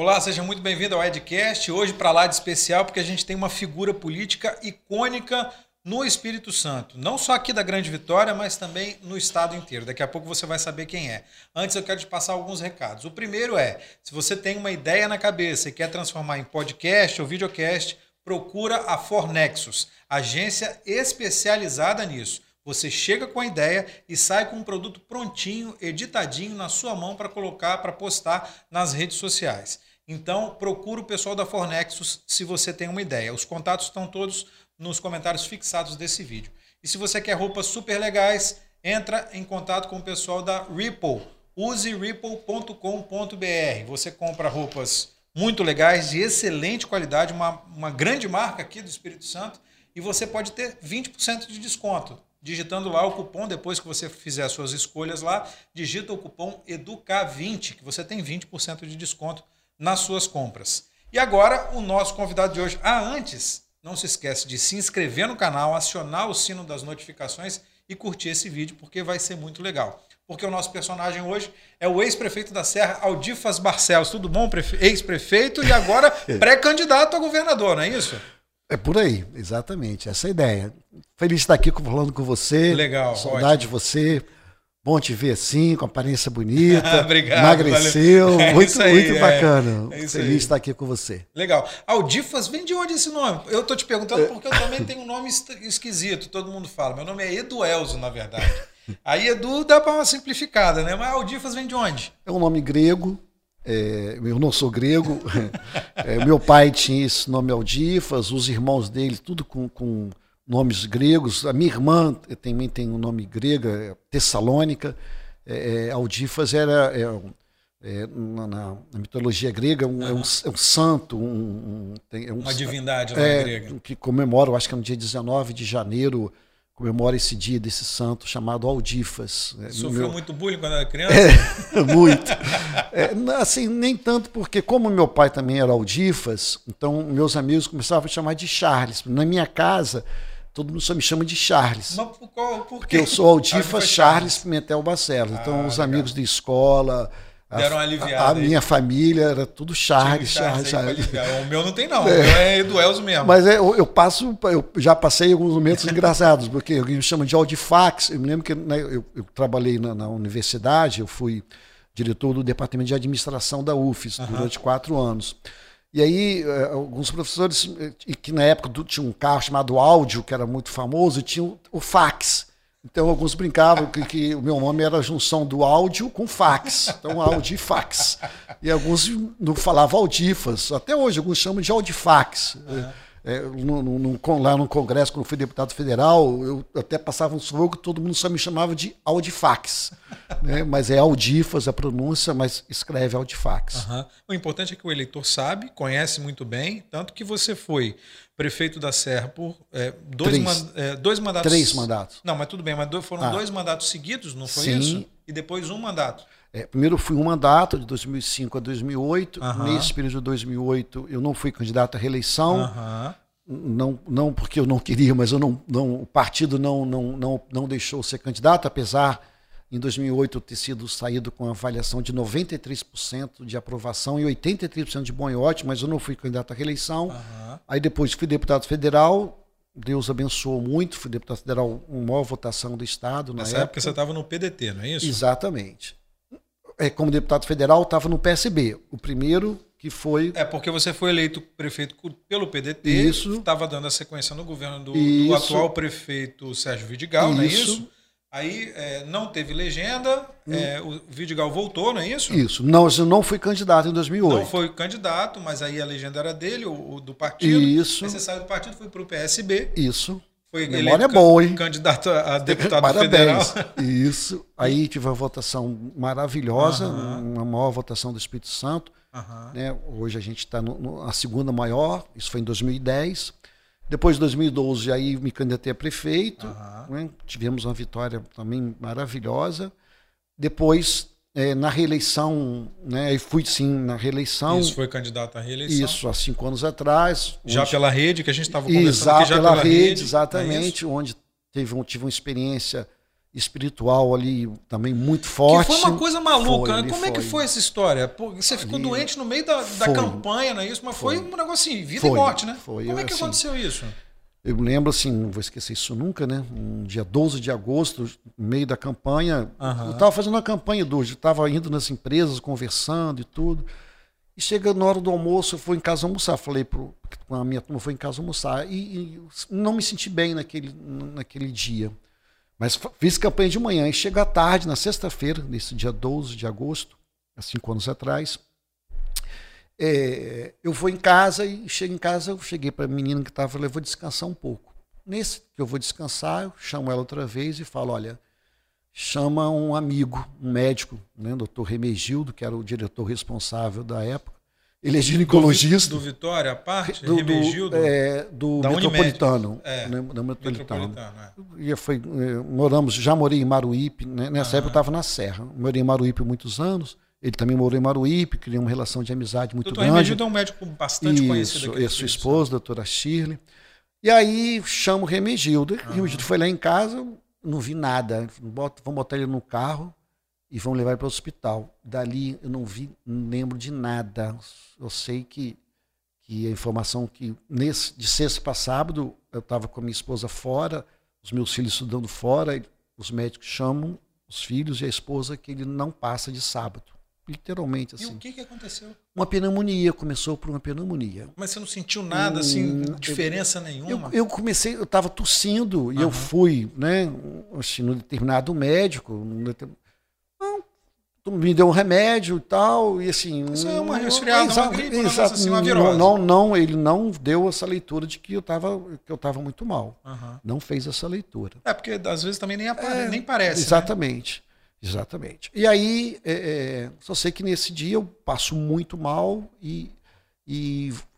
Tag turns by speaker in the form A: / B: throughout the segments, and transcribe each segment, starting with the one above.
A: Olá, seja muito bem-vindo ao Edcast. Hoje para lá de especial porque a gente tem uma figura política icônica no Espírito Santo, não só aqui da Grande Vitória, mas também no estado inteiro. Daqui a pouco você vai saber quem é. Antes eu quero te passar alguns recados. O primeiro é, se você tem uma ideia na cabeça e quer transformar em podcast ou videocast, procura a Fornexus, agência especializada nisso. Você chega com a ideia e sai com um produto prontinho, editadinho na sua mão para colocar, para postar nas redes sociais. Então, procura o pessoal da Fornexus se você tem uma ideia. Os contatos estão todos nos comentários fixados desse vídeo. E se você quer roupas super legais, entra em contato com o pessoal da Ripple. Use ripple.com.br. Você compra roupas muito legais, de excelente qualidade, uma, uma grande marca aqui do Espírito Santo, e você pode ter 20% de desconto. Digitando lá o cupom, depois que você fizer as suas escolhas lá, digita o cupom EDUCA20, que você tem 20% de desconto nas suas compras. E agora, o nosso convidado de hoje. Ah, antes, não se esquece de se inscrever no canal, acionar o sino das notificações e curtir esse vídeo, porque vai ser muito legal. Porque o nosso personagem hoje é o ex-prefeito da Serra, Aldifas Barcelos. Tudo bom, ex-prefeito e agora pré-candidato a governador, não é isso?
B: É por aí, exatamente, essa é a ideia. Feliz de estar aqui falando com você.
A: Legal.
B: Saudade ótimo. de você. Bom te ver assim, com aparência bonita.
A: Obrigado.
B: Emagreceu. É muito, aí, muito é. bacana. É Feliz de estar aqui com você.
A: Legal. Aldifas, vem de onde esse nome? Eu tô te perguntando porque eu também tenho um nome esquisito, todo mundo fala. Meu nome é Eduelzo, na verdade. Aí Edu dá para uma simplificada, né? Mas Aldifas vem de onde?
B: É um nome grego. É, eu não sou grego. É, meu pai tinha esse nome Aldifas, os irmãos dele, tudo com, com nomes gregos. A minha irmã também tem um nome grego, é Tessalônica. É, é, Aldifas era é, é, na, na, mitologia grega um, uhum. é, um, é, um, santo, um,
A: um, uma divindade grega.
B: Que comemora, eu acho que é no dia 19 de janeiro, comemora esse dia desse santo chamado Aldifas.
A: Sofreu meu... muito bullying quando era criança?
B: É, muito. É, assim, nem tanto porque, como meu pai também era Aldifas, então meus amigos começavam a chamar de Charles. Na minha casa, todo mundo só me chama de Charles.
A: Mas por, qual, por
B: Porque eu sou Aldifa Charles, Charles Pimentel Barcelos. Então, ah, os legal. amigos de escola.
A: Deram aliviada. A,
B: a minha família era tudo Charles, Charles, Charles.
A: Charles. O meu não tem, não. É. O meu é Eduelzo mesmo.
B: Mas é, eu, eu, passo, eu já passei alguns momentos engraçados, porque alguém me chama de Audifax. Eu me lembro que né, eu, eu, trabalhei na, na, universidade, eu fui diretor do departamento de administração da UFES durante quatro anos. E aí, eh, alguns professores, eh, que na época tinha um carro chamado áudio, que era muito famoso, e tinha o fax. Então, alguns brincavam que, que, o meu nome era a junção do áudio com fax. Então, áudio e fax. E alguns não falavam audifas. Até hoje, alguns chamam de audifax. Uhum é, no, no, no, lá no Congresso, quando fui deputado federal, eu até passava um fogo, todo mundo só me chamava de Audifax. né? Mas é Audifas a pronúncia, mas escreve Audifax.
A: Uhum. O importante é que o eleitor sabe, conhece muito bem, tanto que você foi prefeito da Serra por é, dois,
B: Três.
A: man, é, dois mandatos.
B: Três mandatos.
A: Não, mas tudo bem, mas foram ah. dois mandatos seguidos, não foi Sim. isso? E depois um mandato.
B: É, primeiro fui um mandato, de 2005 a 2008. Uhum. Nesse período de 2008, eu não fui candidato à reeleição. Uhum. Não, não porque eu não queria, mas eu não, não, o partido não, não, não, não deixou ser candidato, apesar em 2008 eu ter sido saído com avaliação de 93% de aprovação e 83% de bom e ótimo, mas eu não fui candidato à reeleição. Uhum. Aí depois fui deputado federal, Deus abençoou muito, fui deputado federal com maior votação do Estado.
A: Nessa época, época você estava no PDT, não é isso?
B: Exatamente como deputado federal, estava no PSB. O primeiro que foi.
A: É porque você foi eleito prefeito pelo PDT.
B: Isso.
A: Estava dando a sequência no governo do, do atual prefeito Sérgio Vidigal, isso. não é isso? Aí é, não teve legenda, hum. é, o Vidigal voltou, não é isso?
B: Isso. Não, eu não fui candidato em 2008.
A: Não foi candidato, mas aí a legenda era dele, o, o do partido.
B: Isso.
A: Aí você saiu do partido, foi para o PSB.
B: Isso.
A: Foi Memória é boa, hein? Candidato a deputado
B: Parabéns.
A: federal.
B: Isso. Aí tive uma votação maravilhosa, uhum. uma maior votação do Espírito Santo. Uhum. Né? Hoje a gente está na segunda maior, isso foi em 2010. Depois de 2012, aí me candidatei a prefeito. Uhum. Né? Tivemos uma vitória também maravilhosa. Depois é, na reeleição, né? E fui sim na reeleição.
A: Isso foi candidato à reeleição.
B: Isso, há cinco anos atrás.
A: Já onde... pela rede, que a gente estava conversando
B: Exato,
A: aqui, já
B: pela, pela rede, rede, exatamente, é onde teve, tive uma experiência espiritual ali também muito forte.
A: Que foi uma coisa maluca,
B: Foi,
A: né? Como
B: foi.
A: é que foi essa história? Você ficou
B: Ali-
A: doente no meio da, da
B: Foi.
A: campanha, não é isso? Mas foi, um negócio assim, vida
B: Foi.
A: e morte, né?
B: Foi,
A: Como é que
B: assim,
A: aconteceu isso?
B: Eu me lembro assim, não vou esquecer isso nunca, né? Um dia 12 de agosto, no meio da campanha.
A: Aham.
B: Eu estava fazendo uma campanha do hoje, estava indo nas empresas, conversando e tudo. E chega na hora do almoço, eu fui em casa almoçar. Falei pro, com a minha turma, foi em casa almoçar. E, e não me senti bem naquele, naquele dia. Mas fiz campanha de manhã. E chega à tarde, na sexta-feira, nesse dia 12 de agosto, há cinco anos atrás, é, eu vou em casa e chego em casa, eu cheguei para a menina que estava, falei, vou descansar um pouco. Nesse que eu vou descansar, eu chamo ela outra vez e falo, olha, chama um amigo, um médico, né, doutor Remegildo, que era o diretor responsável da época. Ele é ginecologista.
A: Do Vitória, a parte,
B: do, do,
A: Remegildo,
B: é, do
A: Da.
B: Metropolitano.
A: É,
B: né, da Metropolitano.
A: metropolitano. é.
B: E foi, eh, moramos, já morei em Maruípe, né? nessa
A: Ah.
B: época eu estava na Serra. Morei em Maruípe muitos anos. Ele também morou em Maruípe, criou uma relação de amizade muito
A: Doutor
B: grande.
A: Remegildo é um médico bastante conhecido
B: Isso,
A: aqui. no
B: e sua esposa, doutora Shirley. E aí chamo o Remegildo. O Remegildo foi lá em casa, não vi nada. Bota- Vamos botar ele no carro e vamos levar ele para o hospital. Dali eu não vi, não lembro de nada. Eu sei que, que a informação que nesse, de sexta para sábado eu estava com a minha esposa fora, os meus filhos estudando fora, os médicos chamam os filhos e a esposa que ele não passa de sábado. Literalmente
A: E o
B: assim.
A: que, que aconteceu?
B: Uma pneumonia, começou por uma pneumonia.
A: Mas você não sentiu nada, assim,
B: Hum,
A: diferença
B: Eu,
A: nenhuma?
B: eu comecei, eu estava tossindo e eu fui, né, assim, no determinado médico, num determin- não, me deu um remédio e tal, e assim.
A: Isso é uma
B: não-
A: resfriada, uma gripe,
B: exa-
A: assim, uma
B: não-
A: virose.
B: Não, não, ele não deu essa leitura de que eu estava que eu estava muito mal.
A: Aham.
B: Não fez essa leitura.
A: É, porque às vezes também nem, apare-
B: É,
A: nem parece. né?
B: Exatamente. E aí, é, é, só sei que nesse dia eu passo muito mal e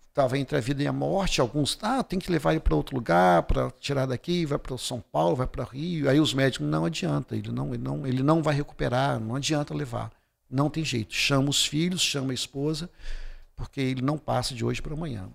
B: estava entre a vida e a morte. Alguns, ah, tem que levar ele para outro lugar, para tirar daqui, vai para São Paulo, vai para Rio. Aí os médicos, não adianta, ele não, ele, não, ele não vai recuperar, não adianta levar. Não tem jeito. Chama os filhos, chama a esposa, porque ele não passa de hoje para amanhã.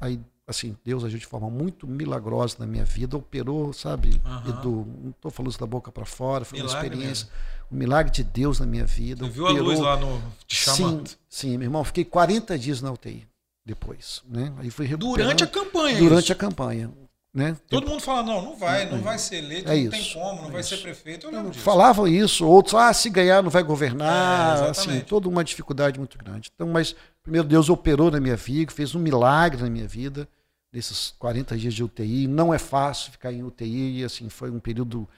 B: Aí, assim, Deus agiu de forma muito milagrosa na minha vida, operou, sabe,
A: Aham.
B: Edu, não estou falando isso da boca para fora, foi uma
A: Milagre
B: experiência, um milagre de Deus na minha vida.
A: Você viu a luz
B: operou-
A: lá no. Te
B: Sim,
A: chamando.
B: sim, meu irmão, fiquei 40 dias na UTI depois, né? Aí fui
A: Durante a campanha.
B: durante
A: isso.
B: a campanha, né?
A: Todo mundo fala, não, não vai, não vai ser eleito,
B: É
A: não tem
B: isso,
A: como, não
B: é
A: vai
B: isso.
A: ser prefeito. Eu lembro disso.
B: Falavam isso, outros, ah, se ganhar não vai governar,
A: É,
B: assim, toda uma dificuldade muito grande. Então, mas primeiro Deus operou na minha vida, fez um milagre na minha vida, nesses 40 dias de UTI. Não é fácil ficar em UTI, e assim, foi um período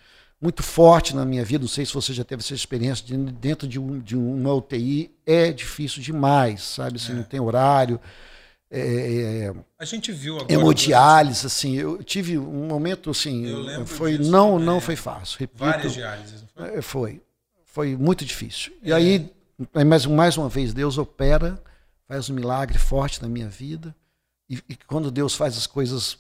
B: muito forte na minha vida. Não sei se você já teve essa experiência de dentro de, um, de uma UTI, é difícil demais, sabe? Assim,
A: É.
B: não tem horário. É, é,
A: A gente viu agora.
B: hemodiálise, assim, eu tive um momento assim,
A: lembro
B: foi
A: disso
B: não
A: também.
B: não foi fácil, repito,
A: Várias diálises. foi?
B: é, Foi. Foi muito difícil. E
A: É.
B: aí, mais, mais uma vez, Deus opera, faz um milagre forte na minha vida. E, e quando Deus faz as coisas,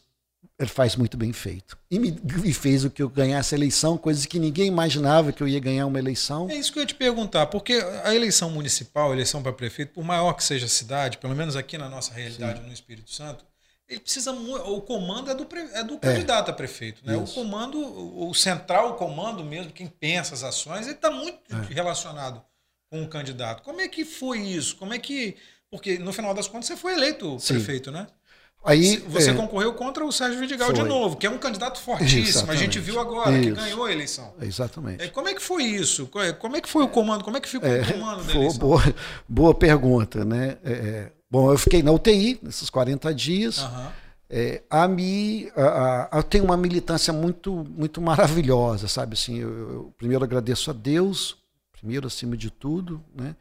B: Ele faz muito bem feito. E me e fez o que eu ganhasse a eleição, coisas que ninguém imaginava que eu ia ganhar uma eleição.
A: É isso que eu ia te perguntar, porque a eleição municipal, a eleição para prefeito, por maior que seja a cidade, pelo menos aqui na nossa realidade no Espírito Santo, ele precisa o comando é do, é do candidato a prefeito, né? O comando, o o central, o comando mesmo, quem pensa as ações, ele está muito
B: É.
A: relacionado com o candidato. Como é que foi isso? Como é que porque no final das contas você foi eleito
B: Sim.
A: prefeito, né?
B: Aí,
A: Você
B: é,
A: concorreu contra o Sérgio Vidigal de
B: Foi.
A: novo, que é um candidato fortíssimo. A gente
B: Exatamente.
A: viu agora que
B: Isso.
A: ganhou a eleição.
B: exatamente.
A: É, Como é que foi isso? É, Como é que foi o comando? Como é que ficou
B: É,
A: o comando da
B: Boa,
A: eleição?
B: boa, boa pergunta, né? É, é, bom, eu fiquei na UTI nesses 40 dias.
A: Aham.
B: É, a a, eu tenho uma militância muito, muito maravilhosa, sabe? Assim, eu, eu primeiro agradeço a Deus, primeiro acima de tudo, né?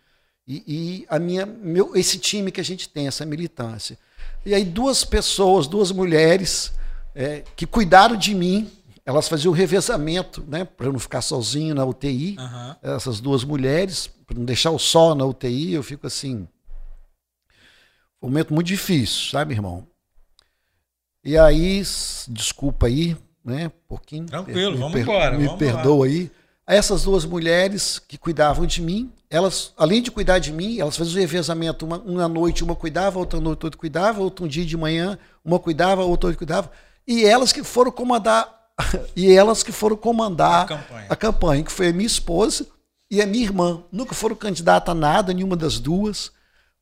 B: E, e a minha, meu, esse time que a gente tem, essa militância. E aí duas pessoas, duas mulheres é, que cuidaram de mim, elas faziam o revezamento, né? Para eu não ficar sozinho na UTI.
A: Aham.
B: Essas duas mulheres, para não deixar o sol na UTI, eu fico assim. Foi um momento muito difícil, sabe, irmão? E aí, desculpa aí, né? Um pouquinho.
A: Tranquilo,
B: me
A: vamos embora,
B: Me
A: vamos
B: perdoa aí. Essas duas mulheres que cuidavam de mim, elas, além de cuidar de mim, elas faziam o revezamento. Uma, uma noite uma cuidava, outra noite outra cuidava, outro um dia de manhã uma cuidava, outra outra cuidava. E elas que foram comandar e elas que foram comandar
A: A campanha.
B: a campanha, que foi a minha esposa e a minha irmã. Nunca foram candidata a nada, nenhuma das duas.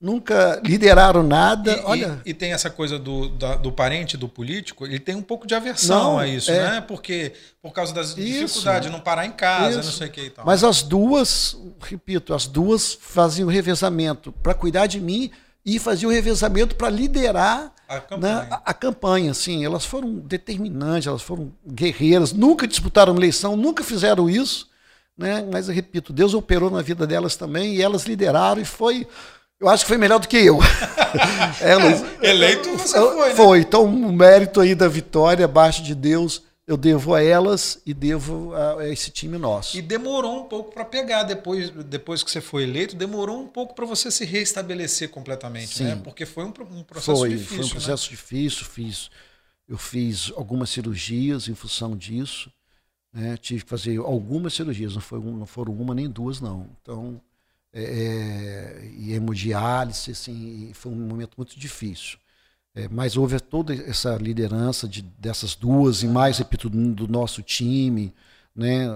B: Nunca lideraram nada.
A: E,
B: Olha,
A: e, e tem essa coisa do, da- do parente do político, ele tem um pouco de aversão
B: Não,
A: a isso,
B: é.
A: né? Porque por causa das
B: Isso.
A: dificuldades de não parar em casa,
B: Isso.
A: não sei o que e tal.
B: mas as duas, repito, as duas faziam revezamento para cuidar de mim e faziam revezamento para liderar
A: a
B: né,
A: campanha.
B: a, a campanha. Assim, elas foram determinantes, elas foram guerreiras, nunca disputaram eleição, nunca fizeram isso. Né? Mas eu repito, Deus operou na vida delas também e elas lideraram e foi. Eu acho que foi melhor do que eu. elas,
A: Eleito você foi, né?
B: Foi. Então, o mérito aí da vitória, abaixo de Deus, eu devo a elas e devo a, esse time nosso.
A: E demorou um pouco para pegar depois, depois que você foi eleito, demorou um pouco para você se restabelecer completamente,
B: Sim.
A: né? Porque foi um, um processo
B: foi,
A: difícil,
B: foi um
A: né?
B: processo difícil. Fiz, eu fiz algumas cirurgias em função disso. né? Tive que fazer algumas cirurgias, não, foi um- não foram uma nem duas, não. Então, é, e hemodiálise, assim, foi um momento muito difícil. É, mas houve toda essa liderança de, dessas duas, e mais, repito, do nosso time, né,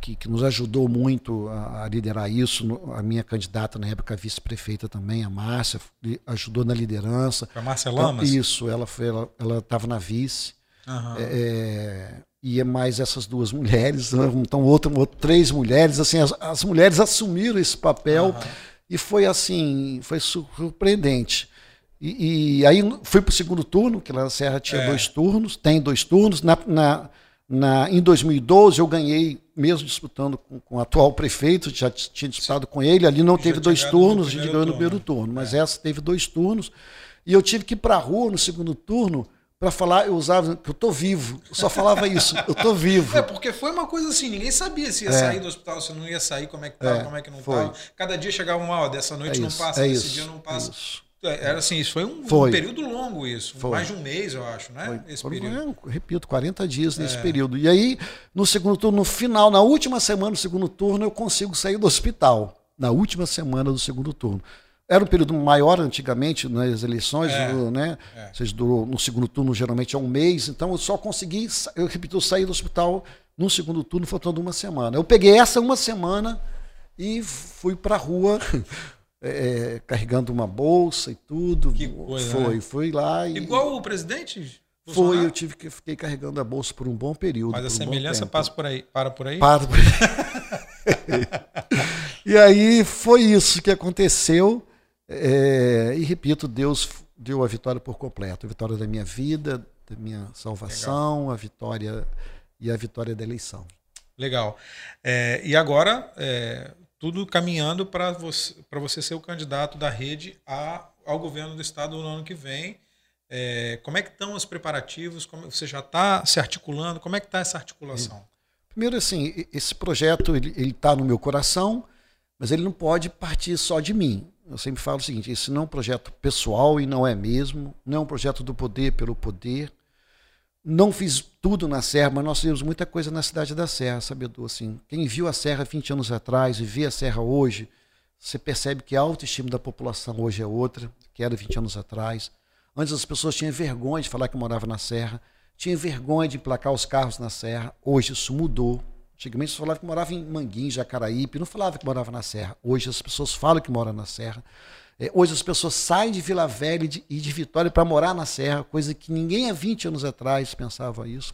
B: que, que nos ajudou muito a, a liderar isso. No- A minha candidata na época, a vice-prefeita também, a Márcia, ajudou na liderança.
A: Para Márcia
B: Então,
A: Lamas?
B: isso, ela foi, ela estava na vice.
A: Aham.
B: É, e é mais essas duas mulheres, né? então outra, outra- três mulheres, assim, as, as mulheres assumiram esse papel
A: Aham.
B: e foi assim, foi surpreendente. E, e aí fui para o segundo turno, que lá na Serra tinha
A: É.
B: dois turnos, tem dois turnos. Na, na, na- em 2012 eu ganhei, mesmo disputando com, com o atual prefeito, já tinha disputado com ele, ali não
A: Já
B: teve dois turnos, a gente ganhou no primeiro turno, mas essa teve dois turnos. E eu tive que ir para a rua no segundo turno para falar, eu usava que eu tô vivo, eu só falava isso, eu tô vivo.
A: É, porque foi uma coisa assim, ninguém sabia se ia
B: É.
A: sair do hospital, se não ia sair, como é que tava,
B: É,
A: como é que não
B: foi.
A: tava. Cada dia chegava uma, ó, dessa noite
B: É
A: não passa,
B: é
A: desse
B: isso,
A: dia não
B: é
A: passa. É, Era assim, isso foi um, um
B: Foi.
A: período longo isso,
B: Foi.
A: mais de um mês, eu acho, né?
B: Foi.
A: Esse período.
B: é, eu repito, 40 dias nesse
A: É.
B: período. E aí, no segundo turno, no final, na última semana do segundo turno, eu consigo sair do hospital. Na última semana do segundo turno. Era um período maior antigamente nas eleições,
A: É.
B: né?
A: É.
B: Seja, durou, no segundo turno geralmente é um mês, então eu só consegui, eu repito, saí do hospital no segundo turno faltando uma semana. Eu peguei essa uma semana e fui para a rua é, carregando uma bolsa e tudo.
A: Que coisa,
B: Foi,
A: né?
B: fui lá e
A: Igual o presidente
B: foi,
A: Bolsonaro,
B: eu tive que fiquei carregando a bolsa por um bom período.
A: mas a
B: um
A: semelhança passa por aí, para por aí.
B: Para por aí. e aí foi isso que aconteceu. É, e repito, Deus deu a vitória por completo. A vitória da minha vida, da minha salvação, a vitória e a vitória da eleição.
A: Legal. É, e agora, é, tudo caminhando para você, pra você ser o candidato da rede a, ao governo do estado no ano que vem. É, como é que estão os preparativos? Como, você já está se articulando? Como é que está essa articulação?
B: Primeiro, assim, esse projeto ele está no meu coração, mas ele não pode partir só de mim. Eu sempre falo o seguinte: esse não é um projeto pessoal e não é mesmo, não é um projeto do poder pelo poder. Não fiz tudo na Serra, mas nós fizemos muita coisa na cidade da Serra, sabedor. Assim, quem viu a Serra 20 anos atrás e vê a Serra hoje, você percebe que a autoestima da população hoje é outra, que era 20 anos atrás. Antes as pessoas tinham vergonha de falar que morava na Serra, tinham vergonha de emplacar os carros na Serra. Hoje isso mudou. Antigamente falava que morava em Manguinhos, Jacaraípe, não falava que morava na Serra. Hoje as pessoas falam que moram na Serra. É, hoje as pessoas saem de Vila Velha e de, e de Vitória para morar na Serra, coisa que ninguém há 20 anos atrás pensava isso.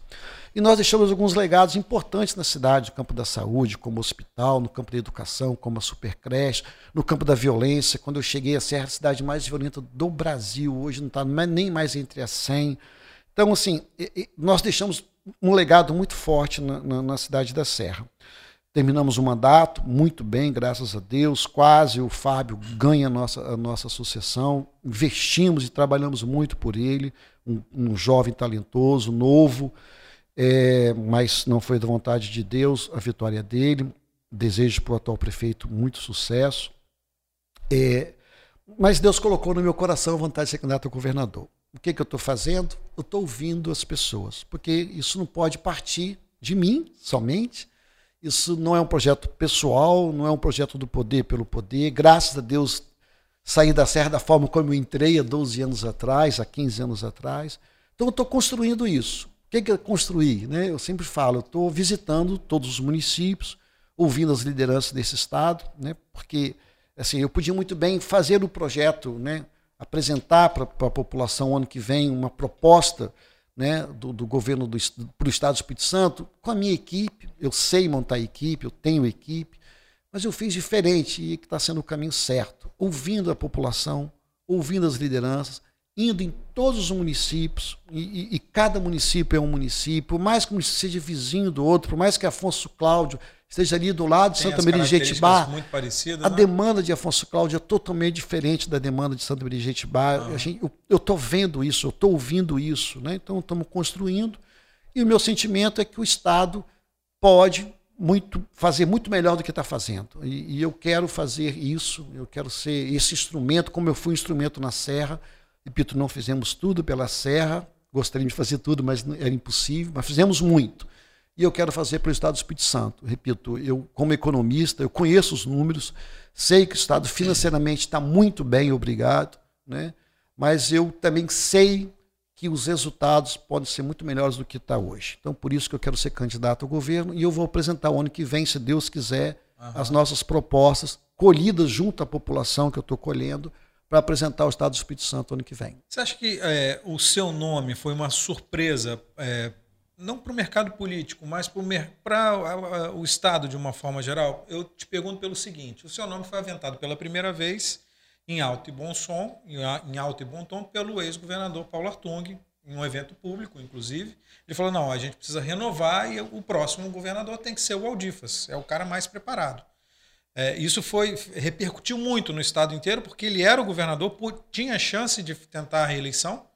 B: E nós deixamos alguns legados importantes na cidade, no campo da saúde, como hospital, no campo da educação, como a supercreche, no campo da violência. Quando eu cheguei à Serra, a cidade mais violenta do Brasil, hoje não está nem mais entre as 100. Então, assim, nós deixamos um legado muito forte na, na- na cidade da Serra. Terminamos o mandato muito bem, graças a Deus. Quase o Fábio ganha a nossa, a nossa sucessão. Investimos e trabalhamos muito por ele. Um, um jovem talentoso, novo, é, mas não foi da vontade de Deus a vitória dele. Desejo para o atual prefeito muito sucesso. É, mas Deus colocou no meu coração a vontade de ser candidato a governador. O que, que eu estou fazendo? Eu estou ouvindo as pessoas, porque isso não pode partir de mim somente. Isso não é um projeto pessoal, não é um projeto do poder pelo poder. Graças a Deus, saí da Serra da forma como eu entrei há 12 anos atrás, há 15 anos atrás. Então, eu estou construindo isso. O que é construir? Né? Eu sempre falo, eu estou visitando todos os municípios, ouvindo as lideranças desse estado, né? porque assim, eu podia muito bem fazer o projeto, né? Apresentar para a população ano que vem uma proposta né, do, do governo do, para o Estado do Espírito Santo, com a minha equipe, eu sei montar equipe, eu tenho equipe, mas eu fiz diferente e que está sendo o caminho certo, ouvindo a população, ouvindo as lideranças, indo em todos os municípios, e, e, cada município é um município, por mais que um seja vizinho do outro, por mais que Afonso Cláudio esteja ali do lado de Santa Maria de Jetibá, a né? demanda de Afonso Cláudio é totalmente diferente da demanda de Santa Maria de Jetibá. Ah. eu estou vendo isso, eu estou ouvindo isso, né? então estamos construindo, e o meu sentimento é que o Estado pode muito fazer muito melhor do que está fazendo. E, e, eu quero fazer isso, eu quero ser esse instrumento, como eu fui instrumento na Serra. Repito, não fizemos tudo pela Serra, gostaríamos de fazer tudo, mas era impossível, mas fizemos muito. E eu quero fazer pelo Estado do Espírito Santo. Repito, eu, como economista, eu conheço os números, sei que o Estado financeiramente está muito bem, obrigado, né? mas eu também sei que os resultados podem ser muito melhores do que está hoje. Então, por isso que eu quero ser candidato ao governo e eu vou apresentar o ano que vem, se Deus quiser, uhum. as nossas propostas, colhidas junto à população que eu estou colhendo, para apresentar o Estado do Espírito Santo ano que vem.
A: Você acha que é, o seu nome foi uma surpresa, é, não para o mercado político, mas para o Estado de uma forma geral? Eu te pergunto pelo seguinte: o seu nome foi aventado pela primeira vez em alto e bom som, em alto e bom tom, pelo ex-governador Paulo Artung, em um evento público, inclusive. Ele falou: não, a gente precisa renovar e o próximo governador tem que ser o Aldifas, é o cara mais preparado. É, isso foi repercutiu muito no estado inteiro, porque ele era o governador, tinha chance de tentar a reeleição,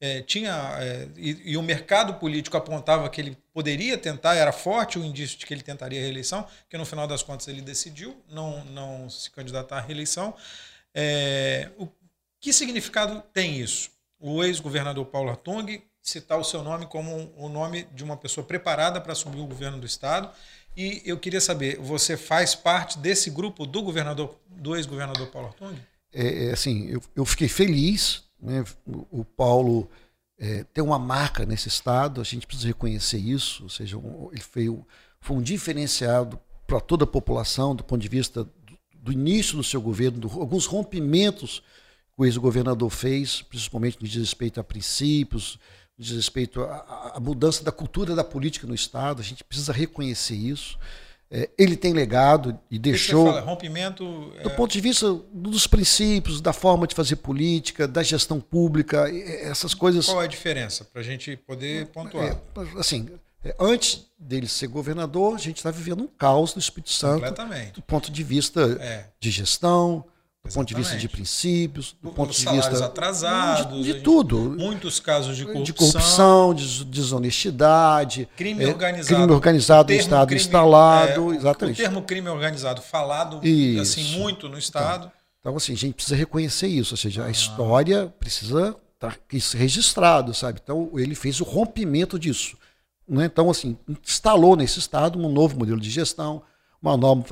A: é, tinha é, e, e, o mercado político apontava que ele poderia tentar, era forte o indício de que ele tentaria a reeleição, que no final das contas ele decidiu não, não se candidatar à reeleição. É, o que significado tem isso? O ex-governador Paulo Artung citar o seu nome como o nome de uma pessoa preparada para assumir o governo do estado. E eu queria saber, você faz parte desse grupo do governador, do ex-governador Paulo Artung?
B: É, é, assim, eu, eu fiquei feliz. Né? O, o Paulo é, tem uma marca nesse estado, a gente precisa reconhecer isso. Ou seja, um, ele foi, foi um diferenciado para toda a população do ponto de vista do início do seu governo, do, alguns rompimentos que o ex-governador fez, principalmente no diz respeito a princípios, diz respeito à, mudança da cultura da política no Estado. A gente precisa reconhecer isso. É, ele tem legado e deixou. Fala,
A: rompimento.
B: É... Do ponto de vista dos princípios, da forma de fazer política, da gestão pública, essas coisas.
A: Qual é a diferença para a gente poder pontuar? É,
B: assim, é, antes dele ser governador, a gente está vivendo um caos no Espírito Santo. Do ponto de vista é. de gestão, do Exatamente. ponto de vista de princípios, do ponto de vista
A: atrasados,
B: de, de tudo,
A: muitos casos de corrupção,
B: de corrupção, de desonestidade,
A: crime organizado,
B: crime organizado no estado crime, instalado,
A: é,
B: exatamente.
A: O termo crime organizado falado isso. assim muito no estado.
B: Então, então, assim, a gente precisa reconhecer isso, ou seja, ah. a história precisa estar tá registrado, sabe? Então, ele fez o rompimento disso. Né? Então, assim, instalou nesse Estado um novo modelo de gestão, uma nova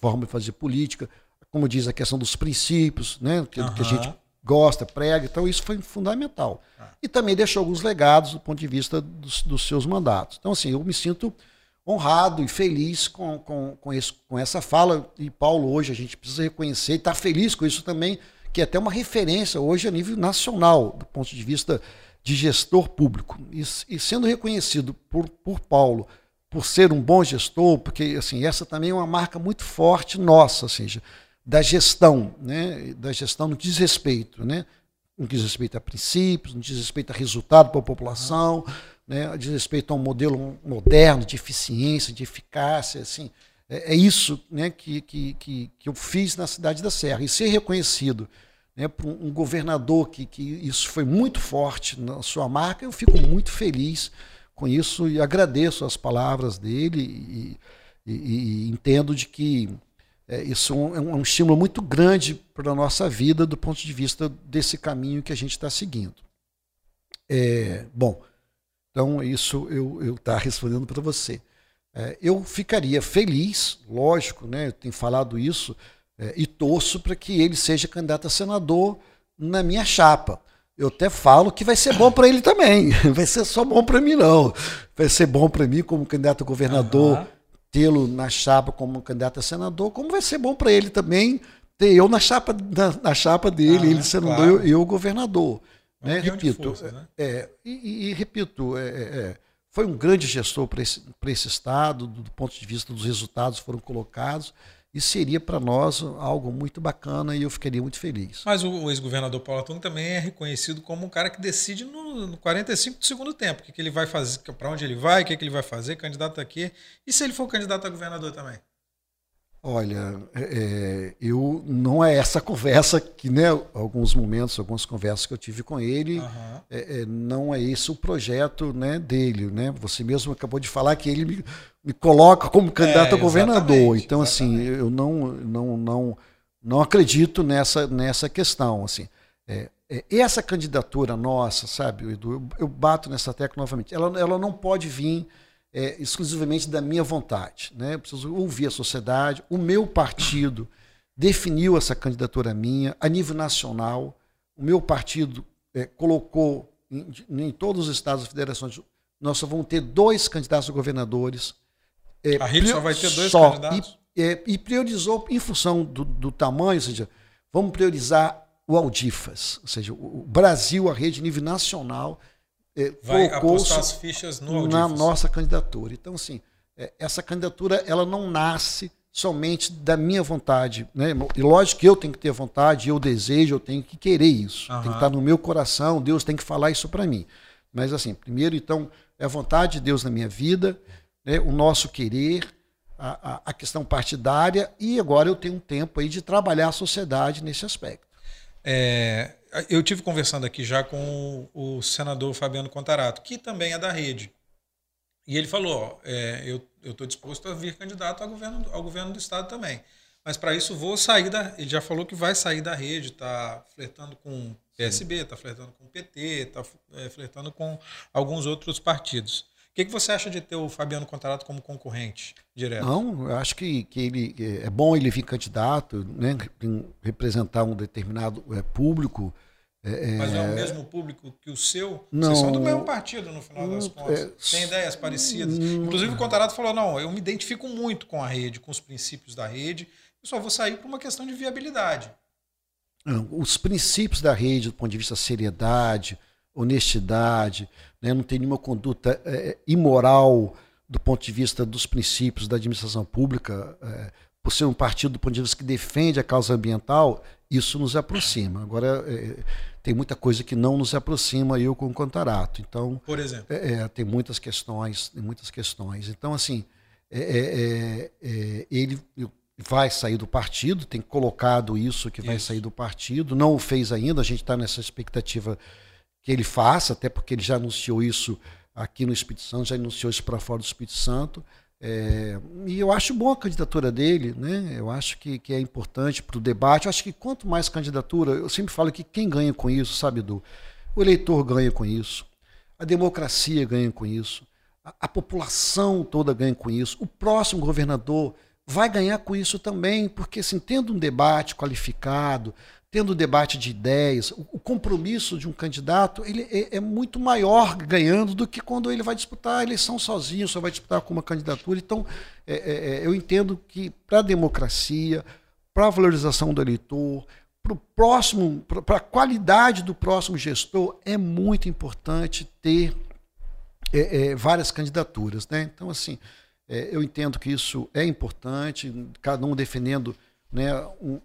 B: forma de fazer política, como diz a questão dos princípios, né? que, uhum. que a gente gosta, prega. Então, isso foi fundamental. Uhum. E também deixou alguns legados do ponto de vista dos, dos, seus mandatos. Então, assim, eu me sinto honrado e feliz com, com, com, esse, com essa fala. E Paulo, hoje, a gente precisa reconhecer e estar tá feliz com isso também, que é até uma referência hoje a nível nacional, do ponto de vista de gestor público. E, e, sendo reconhecido por, por Paulo por ser um bom gestor, porque assim, essa também é uma marca muito forte nossa, seja, da gestão, né? da gestão no que diz respeito, né? no que diz respeito a princípios, no que diz respeito a resultado para a população, né? diz respeito a um modelo moderno de eficiência, de eficácia, assim, é, é isso né, que, que, que, que eu fiz na cidade da Serra. E ser reconhecido né, para um governador que, que isso foi muito forte na sua marca, eu fico muito feliz com isso e agradeço as palavras dele e, e, e entendo de que é, isso é um, é um estímulo muito grande para a nossa vida do ponto de vista desse caminho que a gente está seguindo. É, bom, então isso eu estou tá respondendo para você. É, eu ficaria feliz, lógico, né, eu tenho falado isso, é, e torço para que ele seja candidato a senador na minha chapa. eu até falo que vai ser bom para ele também. Vai ser só bom para mim, não. Vai ser bom para mim como candidato a governador, uhum. Tê-lo na chapa como candidato a senador, como vai ser bom para ele também ter eu na chapa, na, na chapa dele, ele senador, claro. eu, eu governador. Né? Repito, força, né? É, e, e, repito, é, é, é foi um grande gestor para esse, esse Estado, do, do ponto de vista dos resultados que foram colocados e seria para nós algo muito bacana e eu ficaria muito feliz.
A: Mas o, o ex-governador Paulo Atum também é reconhecido como um cara que decide no, no 45 do segundo tempo, o que, que ele vai fazer, para onde ele vai, o que, que ele vai fazer, candidato aqui. E se ele for candidato a governador também?
B: Olha, é, é, eu não é essa conversa que, né, alguns momentos, algumas conversas que eu tive com ele, uhum. é, é, não é esse o projeto, né, dele, né? Você mesmo acabou de falar que ele me, me coloca como candidato é, a governador. Então, assim, exatamente. assim, eu não, não, não, não acredito nessa, nessa questão, assim. É, essa candidatura nossa, sabe, Edu, eu, eu bato nessa tecla novamente. Ela, ela não pode vir é, exclusivamente da minha vontade. Né? Eu preciso ouvir a sociedade. O meu partido definiu essa candidatura minha a nível nacional. O meu partido é, colocou em, em, todos os estados e federações, nós só vamos ter dois candidatos a governadores.
A: É, a rede só vai ter dois só, candidatos?
B: E, é, e priorizou em função do, do tamanho, ou seja, vamos priorizar o Audifas, ou seja, o Brasil, a rede nível nacional,
A: é, vai apostar as fichas no
B: na nossa candidatura. Então, assim, é, essa candidatura ela não nasce somente da minha vontade. Né? E lógico que eu tenho que ter vontade, eu desejo, eu tenho que querer isso. Uhum. Tem que estar no meu coração, Deus tem que falar isso para mim. Mas, assim, primeiro, então, é a vontade de Deus na minha vida, né? o nosso querer, a, a, questão partidária, e agora eu tenho um tempo aí de trabalhar a sociedade nesse aspecto.
A: É, eu tive conversando aqui já com o, senador Fabiano Contarato, que também é da rede. E ele falou: ó, é, eu estou disposto a vir candidato ao governo, ao governo do estado também. Mas para isso vou sair da. Ele já falou que vai sair da rede, está flertando com PSB, está flertando com PT, está é, flertando com alguns outros partidos. O que, que você acha de ter o Fabiano Contarato como concorrente direto?
B: Não, eu acho que, que ele é bom ele vir candidato, né, representar um determinado é, público.
A: É, é, Mas é o mesmo público que o seu? Não, Vocês são do mesmo partido, no final das contas. É, Tem ideias parecidas. Inclusive, o Contarato falou: não, eu me identifico muito com a rede, com os princípios da rede, eu só vou sair por uma questão de viabilidade.
B: Os princípios da rede, do ponto de vista seriedade, honestidade, né, não tem nenhuma conduta é, imoral do ponto de vista dos princípios da administração pública. É, por ser um partido do ponto de vista que defende a causa ambiental, isso nos aproxima. Agora, é, tem muita coisa que não nos aproxima eu com o Contarato. Então,
A: por exemplo,
B: é, é, tem muitas questões, tem muitas questões. Então, assim, é, é, é ele vai sair do partido, tem colocado isso que vai sair do partido, não o fez ainda. A gente está nessa expectativa que ele faça, até porque ele já anunciou isso aqui no Espírito Santo, já anunciou isso para fora do Espírito Santo. É, e eu acho boa a candidatura dele, né? eu acho que, que é importante para o debate. Eu acho que quanto mais candidatura, eu sempre falo que quem ganha com isso, sabe, Edu? O eleitor ganha com isso, a democracia ganha com isso, a, a população toda ganha com isso, o próximo governador vai ganhar com isso também, porque assim, tendo um debate qualificado, tendo debate de ideias, o, compromisso de um candidato ele é, é, muito maior ganhando do que quando ele vai disputar a eleição sozinho, só vai disputar com uma candidatura. Então, é, é, é eu entendo que para a democracia, para a valorização do eleitor, para o próximo, para a qualidade do próximo gestor, é muito importante ter é, é, várias candidaturas. Né? Então, assim, eu entendo que isso é importante, cada um defendendo né,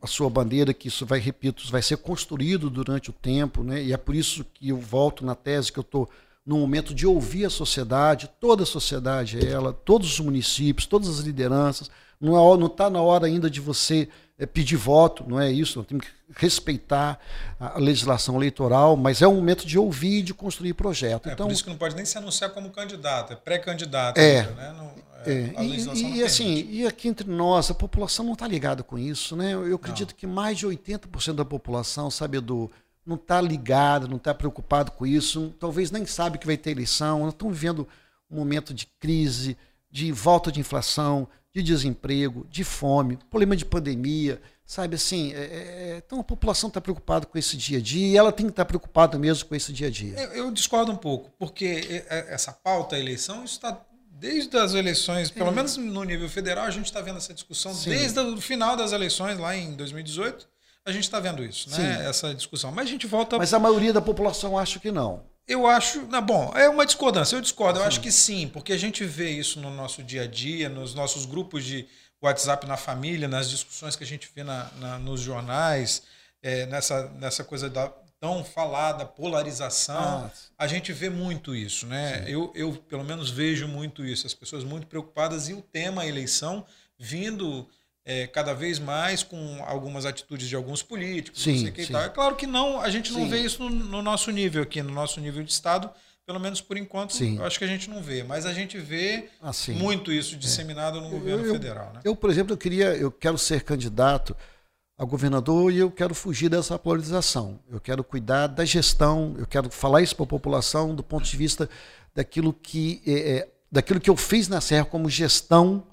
B: a sua bandeira, que isso vai, repito, vai ser construído durante o tempo, né, e é por isso que eu volto na tese que eu estou no momento de ouvir a sociedade, toda a sociedade, ela, todos os municípios, todas as lideranças. Não está na hora ainda de você é, pedir voto, não é isso. Nós temos que respeitar a legislação eleitoral, mas é um momento de ouvir e de construir projeto.
A: É
B: então,
A: por isso que não pode nem se anunciar como candidato, é pré-candidato.
B: É, né? Não, é, é e, e assim, e aqui entre nós, a população não está ligada com isso. Né? Eu, eu acredito não. que mais de 80% da população, sabe, do não está ligada, não está preocupado com isso, talvez nem sabe que vai ter eleição, nós estamos vivendo um momento de crise de volta de inflação, de desemprego, de fome, problema de pandemia, sabe assim? É, é, então a população está preocupada com esse dia a dia e ela tem que estar tá preocupada mesmo com esse dia a dia.
A: Eu, eu discordo um pouco, porque essa pauta, a eleição, isso está desde as eleições, pelo é. menos no nível federal, a gente está vendo essa discussão Sim. desde o final das eleições, lá em 2018, a gente está vendo isso, né? Sim. Essa discussão. Mas a gente volta.
B: Mas a maioria da população acha que não.
A: Eu acho. Não, bom, é uma discordância. Eu discordo. Sim. Eu acho que sim, porque a gente vê isso no nosso dia a dia, nos nossos grupos de WhatsApp na família, nas discussões que a gente vê na, na nos jornais, é, nessa, nessa coisa da tão falada polarização. Ah, a gente vê muito isso, né? Eu, eu, pelo menos, vejo muito isso. As pessoas muito preocupadas e o tema eleição vindo é, cada vez mais com algumas atitudes de alguns políticos.
B: Sim, sim.
A: É claro que não, a gente não sim. vê isso no, no, nosso nível aqui, no nosso nível de Estado, pelo menos por enquanto, sim. eu acho que a gente não vê. Mas a gente vê ah, muito isso disseminado é. no governo
B: eu,
A: federal. Né?
B: Eu, por exemplo, eu queria, eu quero ser candidato a governador e eu quero fugir dessa polarização. Eu quero cuidar da gestão, eu quero falar isso para a população do ponto de vista daquilo que, é, é daquilo que eu fiz na Serra como gestão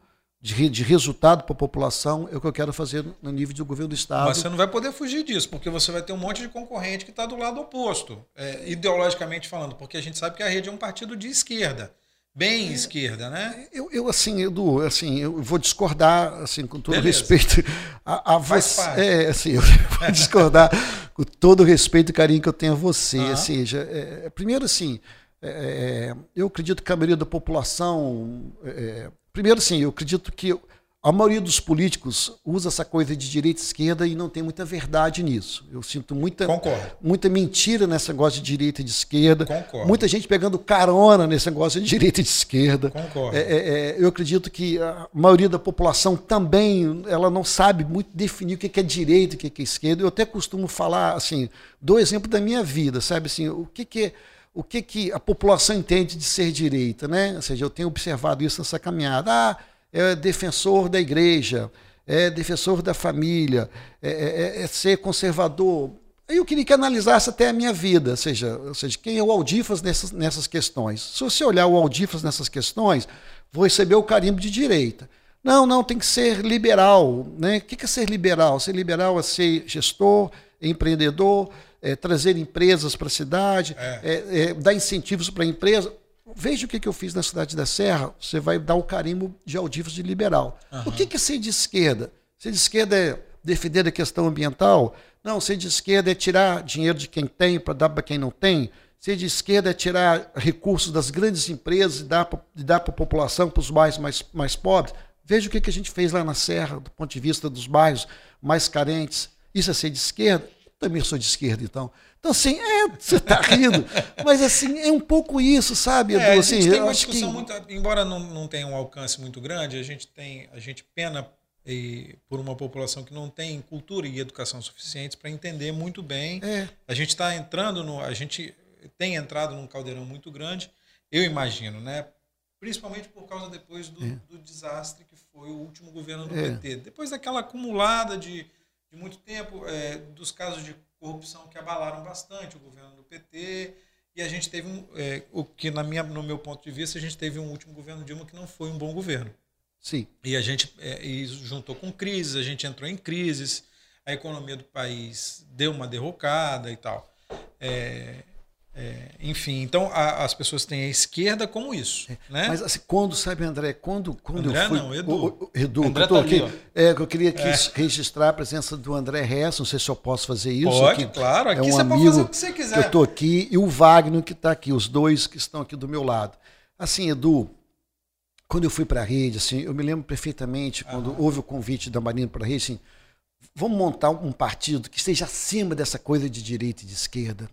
B: de, de resultado para a população é o que eu quero fazer no nível do governo do Estado.
A: Mas você não vai poder fugir disso, porque você vai ter um monte de concorrente que está do lado oposto, é, ideologicamente falando, porque a gente sabe que a rede é um partido de esquerda. Bem é, esquerda, né?
B: Eu, eu, assim, Edu, assim, eu vou discordar, assim, com todo Beleza. respeito a, a você. É, assim, eu vou discordar com todo o respeito e carinho que eu tenho a você. Uhum. Ou seja, é, primeiro, assim, é, eu acredito que a maioria da população é, Primeiro, sim, eu acredito que a maioria dos políticos usa essa coisa de direita e esquerda e não tem muita verdade nisso. Eu sinto muita, muita mentira nesse negócio de direita e de esquerda.
A: Concordo.
B: Muita gente pegando carona nesse negócio de direita e de esquerda.
A: Concordo.
B: É, é, é eu acredito que a maioria da população também ela não sabe muito definir o que é direita e o que é esquerda. Eu até costumo falar assim, dou exemplo da minha vida, sabe assim, o que, que é o que, que a população entende de ser direita, né? Ou seja, eu tenho observado isso nessa caminhada. Ah, é defensor da igreja, é defensor da família, é, é, é ser conservador. Eu queria que analisasse até a minha vida, ou seja, ou seja quem é o Aldifas nessas, nessas questões. Se você olhar o Aldifas nessas questões, vou receber o carimbo de direita. Não, não, tem que ser liberal. Né? O que é ser liberal? Ser liberal é ser gestor, empreendedor, é, trazer empresas para a cidade, é. É, é. dar incentivos para a empresa. Veja o que, que eu fiz na cidade da Serra, você vai dar o carimbo de audivos de liberal. Uhum. O que, que é ser de esquerda? Ser de esquerda é defender a questão ambiental? Não, ser de esquerda é tirar dinheiro de quem tem para dar para quem não tem. Ser de esquerda é tirar recursos das grandes empresas e dar para a população, para os bairros mais, mais pobres. Veja o que, que a gente fez lá na Serra, do ponto de vista dos bairros mais carentes. Isso é ser de esquerda? Também sou de esquerda, então. Então, assim, é, você está rindo, mas assim, é um pouco isso, sabe,
A: Edu? É, assim, tem uma discussão que... muito, embora não, não tenha um alcance muito grande, a gente tem, a gente pena e, por uma população que não tem cultura e educação suficientes para entender muito bem. É. A gente está entrando no, a gente tem entrado num caldeirão muito grande, eu imagino, né? Principalmente por causa depois do, é. do desastre que foi o último governo do é. PT. Depois daquela acumulada de de muito tempo, é, dos casos de corrupção que abalaram bastante o governo do PT. E a gente teve um, é, o que na minha, no meu ponto de vista, a gente teve um último governo Dilma que não foi um bom governo.
B: Sim.
A: E a gente é, e juntou com crises, a gente entrou em crises, a economia do país deu uma derrocada e tal. É, é, enfim, então a, as pessoas têm a esquerda como isso. É, né?
B: Mas assim, quando, sabe, André, quando, quando
A: André
B: eu fui.
A: Não, Edu. O,
B: o, Edu, André eu, tá aqui, é, eu queria aqui é. registrar a presença do André Hess, não sei se eu posso fazer isso.
A: Pode, aqui, claro, aqui é um você amigo pode fazer o que você quiser.
B: Que eu estou aqui, e o Wagner que está aqui, os dois que estão aqui do meu lado. Assim, Edu, quando eu fui para a rede, assim, eu me lembro perfeitamente quando Aham. houve o convite da Marina para a rede, assim, vamos montar um partido que esteja acima dessa coisa de direita e de esquerda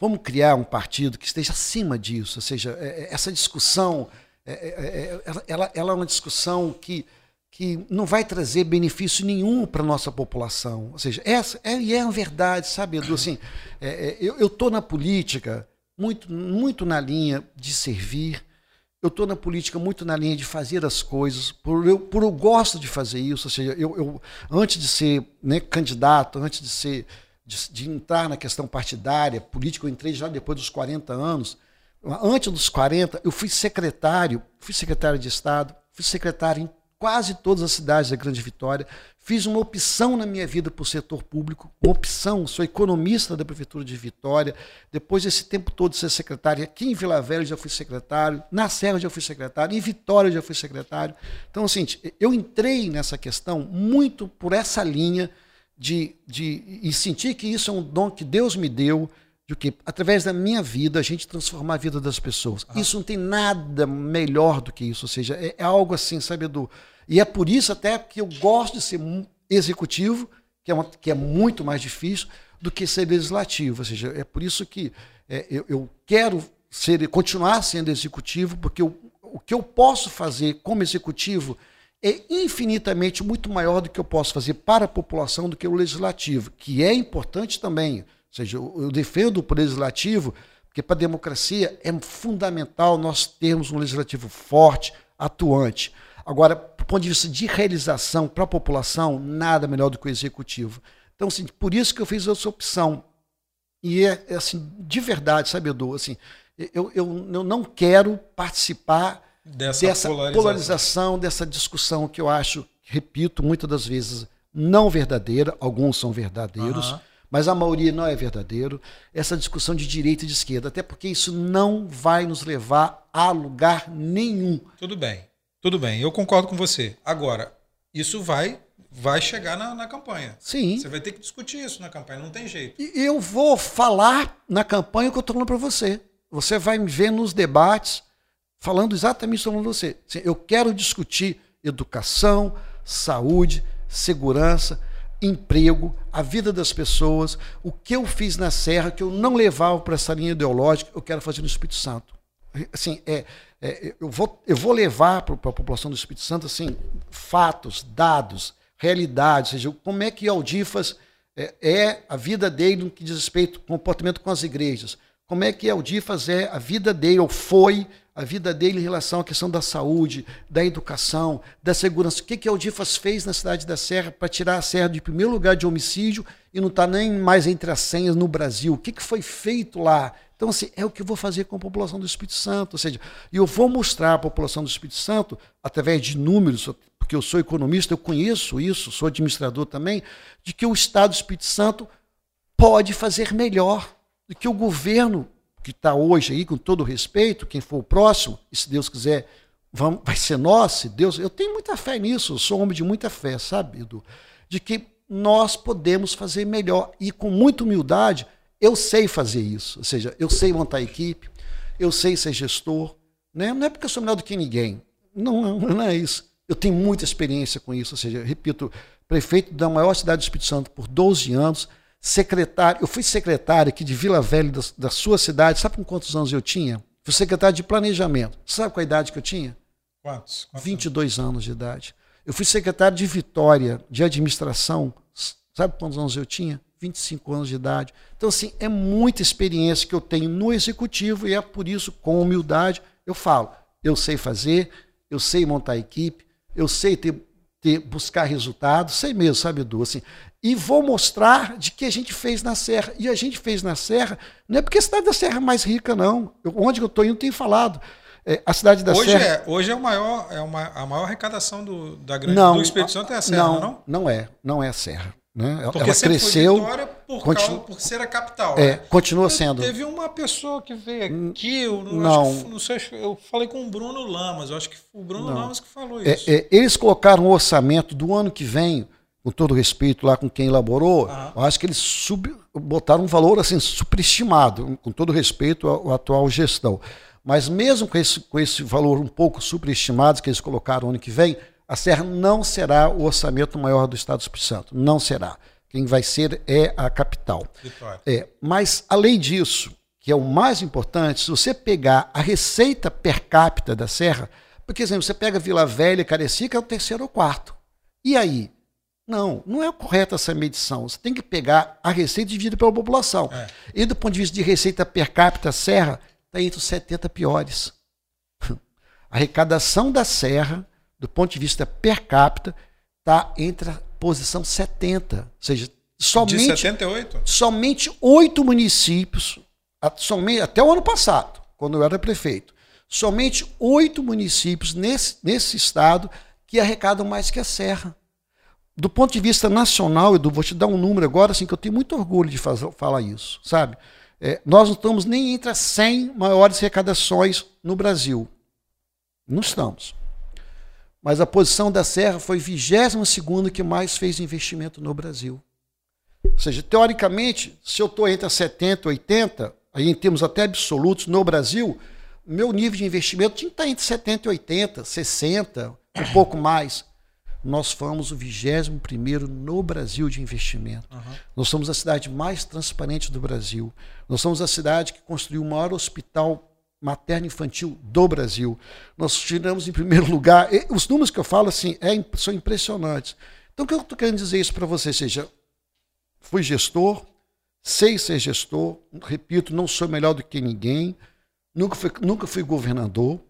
B: Vamos criar um partido que esteja acima disso, ou seja, é, é, essa discussão, é, ela, é uma discussão que, que não vai trazer benefício nenhum para a nossa população. Ou seja, essa é, e é uma verdade, sabe, Edu? Assim, eu estou na política muito, muito na linha de servir, eu estou na política muito na linha de fazer as coisas, por eu, por eu gosto de fazer isso, ou seja, eu, eu antes de ser né, candidato, antes de ser de, de, entrar na questão partidária, política, eu entrei já depois dos 40 anos. Antes dos 40, eu fui secretário, fui secretário de Estado, fui secretário em quase todas as cidades da Grande Vitória. Fiz uma opção na minha vida para o setor público, opção. Sou economista da Prefeitura de Vitória. Depois desse tempo todo de ser secretário, aqui em Vila Velha já fui secretário, na Serra já fui secretário, em Vitória já fui secretário. Então, assim, eu entrei nessa questão muito por essa linha de, de e sentir que isso é um dom que Deus me deu, de que através da minha vida a gente transformar a vida das pessoas. Ah. Isso não tem nada melhor do que isso, ou seja, é, é algo assim, sabe, do e é por isso até que eu gosto de ser executivo, que é, uma, que é muito mais difícil, do que ser legislativo. Ou seja, é por isso que é, eu, eu, quero ser, continuar sendo executivo, porque eu, o que eu posso fazer como executivo é infinitamente muito maior do que eu posso fazer para a população do que o legislativo, que é importante também. Ou seja, eu, defendo o legislativo, porque para a democracia é fundamental nós termos um legislativo forte, atuante. Agora, do ponto de vista de realização para a população, nada melhor do que o executivo. Então, assim, por isso que eu fiz essa opção. E é, é assim, de verdade, sabe, Edu? Assim, eu, eu, eu não quero participar dessa, dessa polarização. polarização, dessa discussão que eu acho, repito, muitas das vezes não verdadeira, alguns são verdadeiros, uhum. mas a maioria não é verdadeiro. Essa discussão de direita e de esquerda, até porque isso não vai nos levar a lugar nenhum.
A: Tudo bem. Tudo bem, eu concordo com você. Agora, isso vai vai chegar na, na, campanha.
B: Sim.
A: Você vai ter que discutir isso na campanha, não tem jeito.
B: E eu vou falar na campanha o que eu estou falando para você. Você vai me ver nos debates falando exatamente sobre você. Eu quero discutir educação, saúde, segurança, emprego, a vida das pessoas, o que eu fiz na Serra, que eu não levava para essa linha ideológica, eu quero fazer no Espírito Santo. Assim, é, é, eu, vou, eu vou levar para a população do Espírito Santo assim, fatos, dados, realidades, ou seja, como é que Aldifas é, é a vida dele no que diz respeito ao comportamento com as igrejas, como é que Aldifas é a vida dele, ou foi a vida dele em relação à questão da saúde, da educação, da segurança. O que, que Aldifas fez na cidade da Serra para tirar a Serra de primeiro lugar de homicídio e não está nem mais entre as senhas no Brasil? O que, que foi feito lá? Então, assim, é o que eu vou fazer com a população do Espírito Santo. Ou seja, eu vou mostrar à população do Espírito Santo, através de números, porque eu sou economista, eu conheço isso, sou administrador também, de que o Estado do Espírito Santo pode fazer melhor do que o governo que está hoje aí, com todo respeito, quem for o próximo, e se Deus quiser, vamos, vai ser nós, se Deus. Eu tenho muita fé nisso, sou homem de muita fé, sabe, Edu? De que nós podemos fazer melhor e com muita humildade eu sei fazer isso, ou seja, eu sei montar equipe, eu sei ser gestor, né? não é porque eu sou melhor do que ninguém, não, não é isso. Eu tenho muita experiência com isso, ou seja, repito, prefeito da maior cidade do Espírito Santo por 12 anos, secretário, eu fui secretário aqui de Vila Velha, da, da sua cidade, sabe com quantos anos eu tinha? Fui secretário de planejamento. Sabe qual a idade que eu tinha?
A: Quantos? Quantos
B: 22 anos? anos de idade. Eu fui secretário de Vitória, de administração. Sabe quantos anos eu tinha? 25 anos de idade. Então, assim, é muita experiência que eu tenho no executivo e é por isso, com humildade, eu falo. Eu sei fazer, eu sei montar equipe, eu sei ter, ter buscar resultados, sei mesmo, sabe, Edu? Assim, e vou mostrar de que a gente fez na Serra. E a gente fez na Serra, não é porque a cidade da Serra é mais rica, não. Eu, onde eu estou indo, tem falado. É, a cidade da
A: hoje
B: Serra.
A: É, hoje é, o maior, é uma, a maior arrecadação do, da grande, não, do Espírito Santo é a Serra,
B: não?
A: Não,
B: não é. Não é a Serra. Né?
A: Porque ela cresceu. por, continu... causa, por ser a capital.
B: É, né? continua sendo.
A: Teve uma pessoa que veio aqui, eu não, não sei, eu falei com o Bruno Lamas, eu acho que foi o Bruno não. Lamas que falou é, isso.
B: É, é, eles colocaram o orçamento do ano que vem, com todo respeito lá com quem elaborou, eu acho que eles sub, botaram um valor assim superestimado, com todo respeito à, à atual gestão. Mas mesmo com esse, com esse valor um pouco superestimado que eles colocaram ano que vem, a Serra não será o orçamento maior do Estado do Espírito Santo. Não será. Quem vai ser é a capital. É, mas, além disso, que é o mais importante, se você pegar a receita per capita da Serra, porque, exemplo, você pega Vila Velha e Carecica, é o terceiro ou quarto. E aí? Não, não é correta essa medição. Você tem que pegar a receita dividida pela população. É. E do ponto de vista de receita per capita, Serra está entre os 70 piores. A arrecadação da Serra do ponto de vista per capita, está entre a posição 70. Ou seja, somente. De
A: 78?
B: Somente oito municípios, somente, até o ano passado, quando eu era prefeito, Somente oito municípios nesse, nesse estado que arrecadam mais que a Serra. Do ponto de vista nacional, Edu, vou te dar um número agora, assim, que eu tenho muito orgulho de fazer, falar isso, sabe? É, nós não estamos nem entre as 100 maiores arrecadações no Brasil. Não estamos. Mas a posição da Serra foi 22 que mais fez investimento no Brasil. Ou seja, teoricamente, se eu estou entre as 70 e 80, aí em termos até absolutos, no Brasil, meu nível de investimento tinha que estar entre 70 e 80, 60, um pouco mais. Nós fomos o 21 no Brasil de investimento. Uhum. Nós somos a cidade mais transparente do Brasil. Nós somos a cidade que construiu o maior hospital materno-infantil do Brasil. Nós tiramos em primeiro lugar. Os números que eu falo assim é, são impressionantes. Então, o que eu estou querendo dizer isso para você? Seja, fui gestor, sei ser gestor, repito, não sou melhor do que ninguém, nunca fui, nunca fui governador,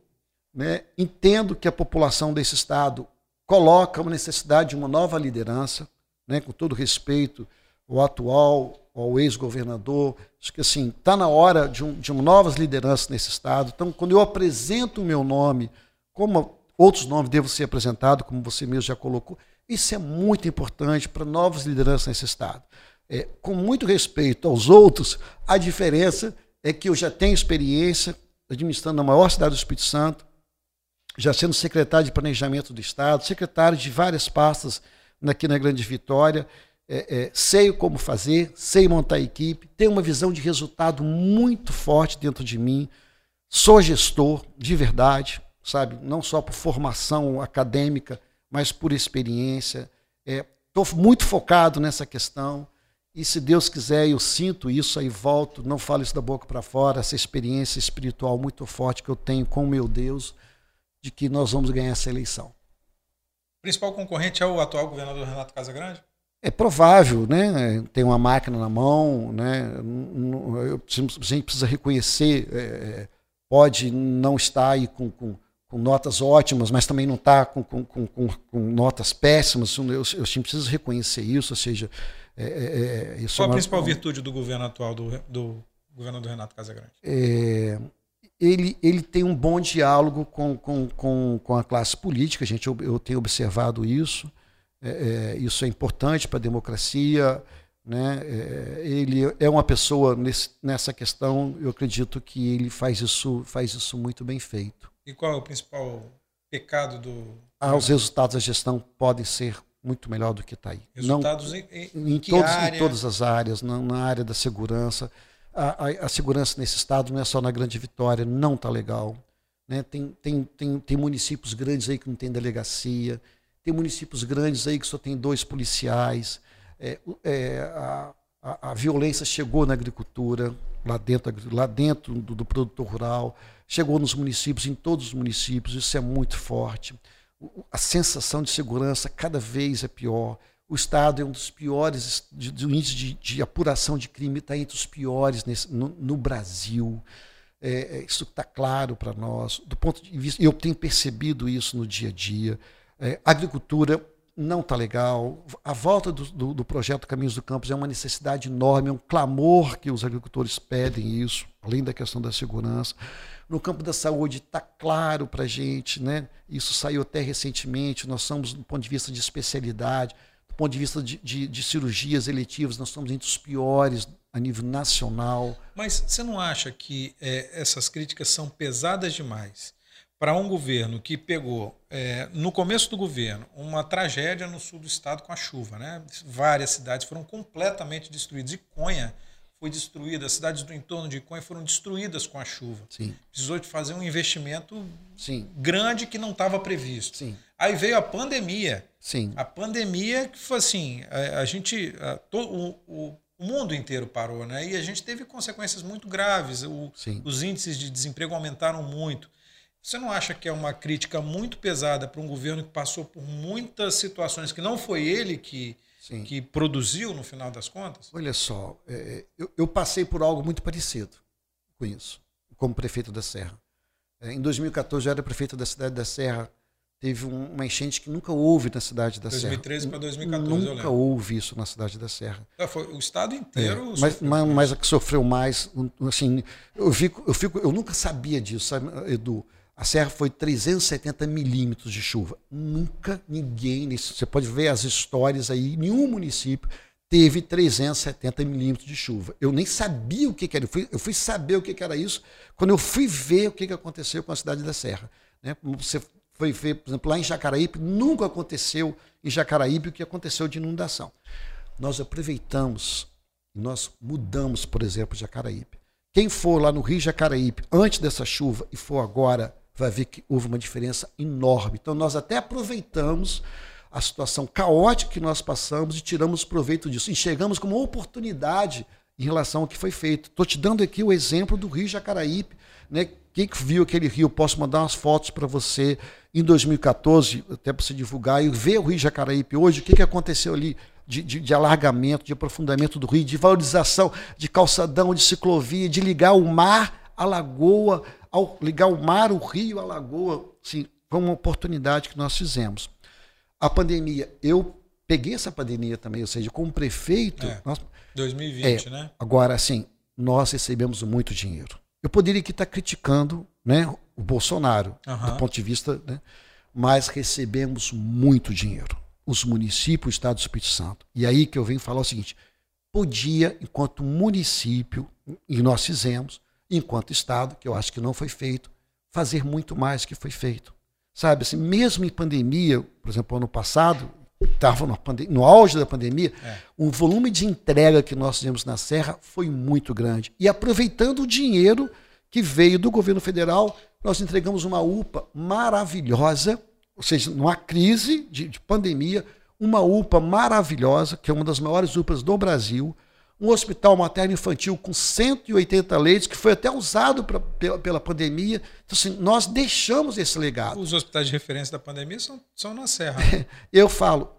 B: né? entendo que a população desse estado coloca uma necessidade de uma nova liderança, né? com todo respeito ao atual, ao ex-governador, acho que assim, está na hora de, um, de novas lideranças nesse estado. Então, quando eu apresento o meu nome, como outros nomes devem ser apresentados, como você mesmo já colocou, isso é muito importante para novas lideranças nesse Estado. É, com muito respeito aos outros, a diferença é que eu já tenho experiência administrando a maior cidade do Espírito Santo, já sendo secretário de Planejamento do Estado, secretário de várias pastas aqui na Grande Vitória, é, é, sei como fazer, sei montar equipe, tenho uma visão de resultado muito forte dentro de mim, sou gestor de verdade, sabe, não só por formação acadêmica, mas por experiência. Estou é, muito focado nessa questão. E se Deus quiser, eu sinto isso, aí volto, não falo isso da boca para fora, essa experiência espiritual muito forte que eu tenho com meu Deus, de que nós vamos ganhar essa eleição.
A: O principal concorrente é o atual governador Renato Casagrande?
B: É provável, né? Tem uma máquina na mão, né? a gente precisa reconhecer, é, é, pode não estar aí com, com com notas ótimas, mas também não está com, com, notas péssimas. Eu, eu, eu preciso reconhecer isso, ou seja, é, é,
A: é isso Qual é a principal virtude do governo atual, do, do governador Renato Casagrande?
B: É, ele, ele tem um bom diálogo com, com, com, com a classe política, gente, eu, eu tenho observado isso. É, é, isso é importante para a democracia. Né? ele é uma pessoa nesse, nessa questão, eu acredito que ele faz isso, faz isso muito bem feito.
A: E qual é o principal pecado do.
B: Ah, os resultados da gestão podem ser muito melhor do que está aí.
A: Resultados não, em, em,
B: em, todos, em, todas as áreas, na, na área da segurança. A, a, a, segurança nesse estado não é só na Grande Vitória, não está legal. Né? Tem, tem, tem, tem municípios grandes aí que não tem delegacia, tem municípios grandes aí que só tem dois policiais. É, é, a, a, a, violência chegou na agricultura, lá dentro, lá dentro do, do produtor rural chegou nos municípios, em todos os municípios, isso é muito forte. A sensação de segurança cada vez é pior. O Estado é um dos piores, o índice de, de, apuração de crime está entre os piores nesse, no, no Brasil. É, é isso está claro para nós. Do ponto de vista, eu tenho percebido isso no dia a dia. É, agricultura não está legal. A volta do, do, do, projeto Caminhos do Campus é uma necessidade enorme, é um clamor que os agricultores pedem isso, além da questão da segurança. No campo da saúde está claro para a gente, né? isso saiu até recentemente, nós somos, do ponto de vista de especialidade, do ponto de vista de, de, de cirurgias eletivas, nós somos entre os piores a nível nacional.
A: Mas você não acha que é, essas críticas são pesadas demais para um governo que pegou, é, no começo do governo, uma tragédia no sul do estado com a chuva? Né? Várias cidades foram completamente destruídas. E Conha foi destruída, as cidades do entorno de Conha foram destruídas com a chuva.
B: Sim.
A: Precisou de fazer um investimento
B: Sim.
A: grande que não estava previsto.
B: Sim.
A: Aí veio a pandemia.
B: Sim.
A: A pandemia que foi assim, a, a gente, a, to, o, o, o, mundo inteiro parou, né? E a gente teve consequências muito graves. O, os índices de desemprego aumentaram muito. Você não acha que é uma crítica muito pesada para um governo que passou por muitas situações que não foi ele que Sim. que produziu no final das contas?
B: Olha só, é, eu, eu, passei por algo muito parecido com isso, como prefeito da Serra. É, em 2014 eu era prefeito da cidade da Serra, teve uma enchente que nunca houve na cidade da
A: 2013
B: Serra.
A: 2013 para 2014,
B: Nunca houve isso na cidade da Serra.
A: É, foi o estado inteiro.
B: É, mas, mas, mas, a que sofreu mais, assim, eu fico, eu fico, eu nunca sabia disso, sabe, Edu? A Serra foi 370 milímetros de chuva. Nunca ninguém, você pode ver as histórias aí, nenhum município teve 370 milímetros de chuva. Eu nem sabia o que, que era. Eu fui, eu fui, saber o que, que era isso quando eu fui ver o que, que aconteceu com a cidade da Serra. Né? Você foi ver, por exemplo, lá em Jacaraípe, nunca aconteceu em Jacaraípe o que aconteceu de inundação. Nós aproveitamos, nós mudamos, por exemplo, Jacaraípe. Quem for lá no Rio Jacaraípe antes dessa chuva e for agora vai ver que houve uma diferença enorme. Então, nós até aproveitamos a situação caótica que nós passamos e tiramos proveito disso. Enxergamos como oportunidade em relação ao que foi feito. Estou te dando aqui o exemplo do Rio Jacaraípe. Né? Quem que viu aquele rio, posso mandar umas fotos para você em 2014, até para você divulgar, e ver o Rio Jacaraípe hoje, o que, que aconteceu ali de, de, de, alargamento, de aprofundamento do rio, de valorização de calçadão, de ciclovia, de ligar o mar à lagoa, ao ligar o mar, o rio, a lagoa, assim, foi uma oportunidade que nós fizemos. A pandemia, eu peguei essa pandemia também, ou seja, como prefeito.
A: É,
B: nós,
A: 2020,
B: é,
A: né?
B: Agora, assim, nós recebemos muito dinheiro. Eu poderia aqui estar criticando né, o Bolsonaro, uhum. do ponto de vista, né, mas recebemos muito dinheiro. Os municípios, o Estado do Espírito Santo. E aí que eu venho falar o seguinte: podia, enquanto município, e nós fizemos, enquanto Estado, que eu acho que não foi feito, fazer muito mais que foi feito. Sabe, assim, mesmo em pandemia, por exemplo, ano passado, estava no, no, auge da pandemia, é. o volume de entrega que nós fizemos na Serra foi muito grande. E aproveitando o dinheiro que veio do governo federal, nós entregamos uma UPA maravilhosa, ou seja, numa crise de, de pandemia, uma UPA maravilhosa, que é uma das maiores UPAs do Brasil, um hospital materno-infantil com 180 leitos, que foi até usado pra, pela, pela pandemia. Então, assim, nós deixamos esse legado.
A: Os hospitais de referência da pandemia são, são na Serra. Né?
B: eu falo,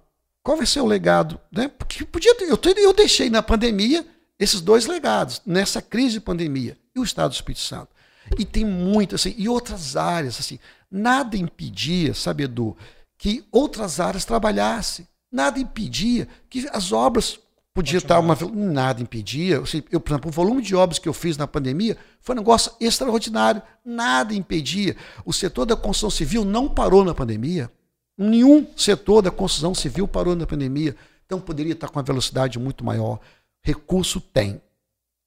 B: qual vai ser o legado? Né? Porque podia ter, eu, eu deixei na pandemia esses dois legados, nessa crise de pandemia, e o Estado do Espírito Santo. E tem muito, assim, e outras áreas, assim, nada impedia, sabe, Edu, que outras áreas trabalhassem. Nada impedia que as obras Podia estar uma. Nada impedia. Eu, por exemplo, o volume de obras que eu fiz na pandemia foi um negócio extraordinário. Nada impedia. O setor da construção civil não parou na pandemia. Nenhum setor da construção civil parou na pandemia. Então poderia estar com uma velocidade muito maior. Recurso tem.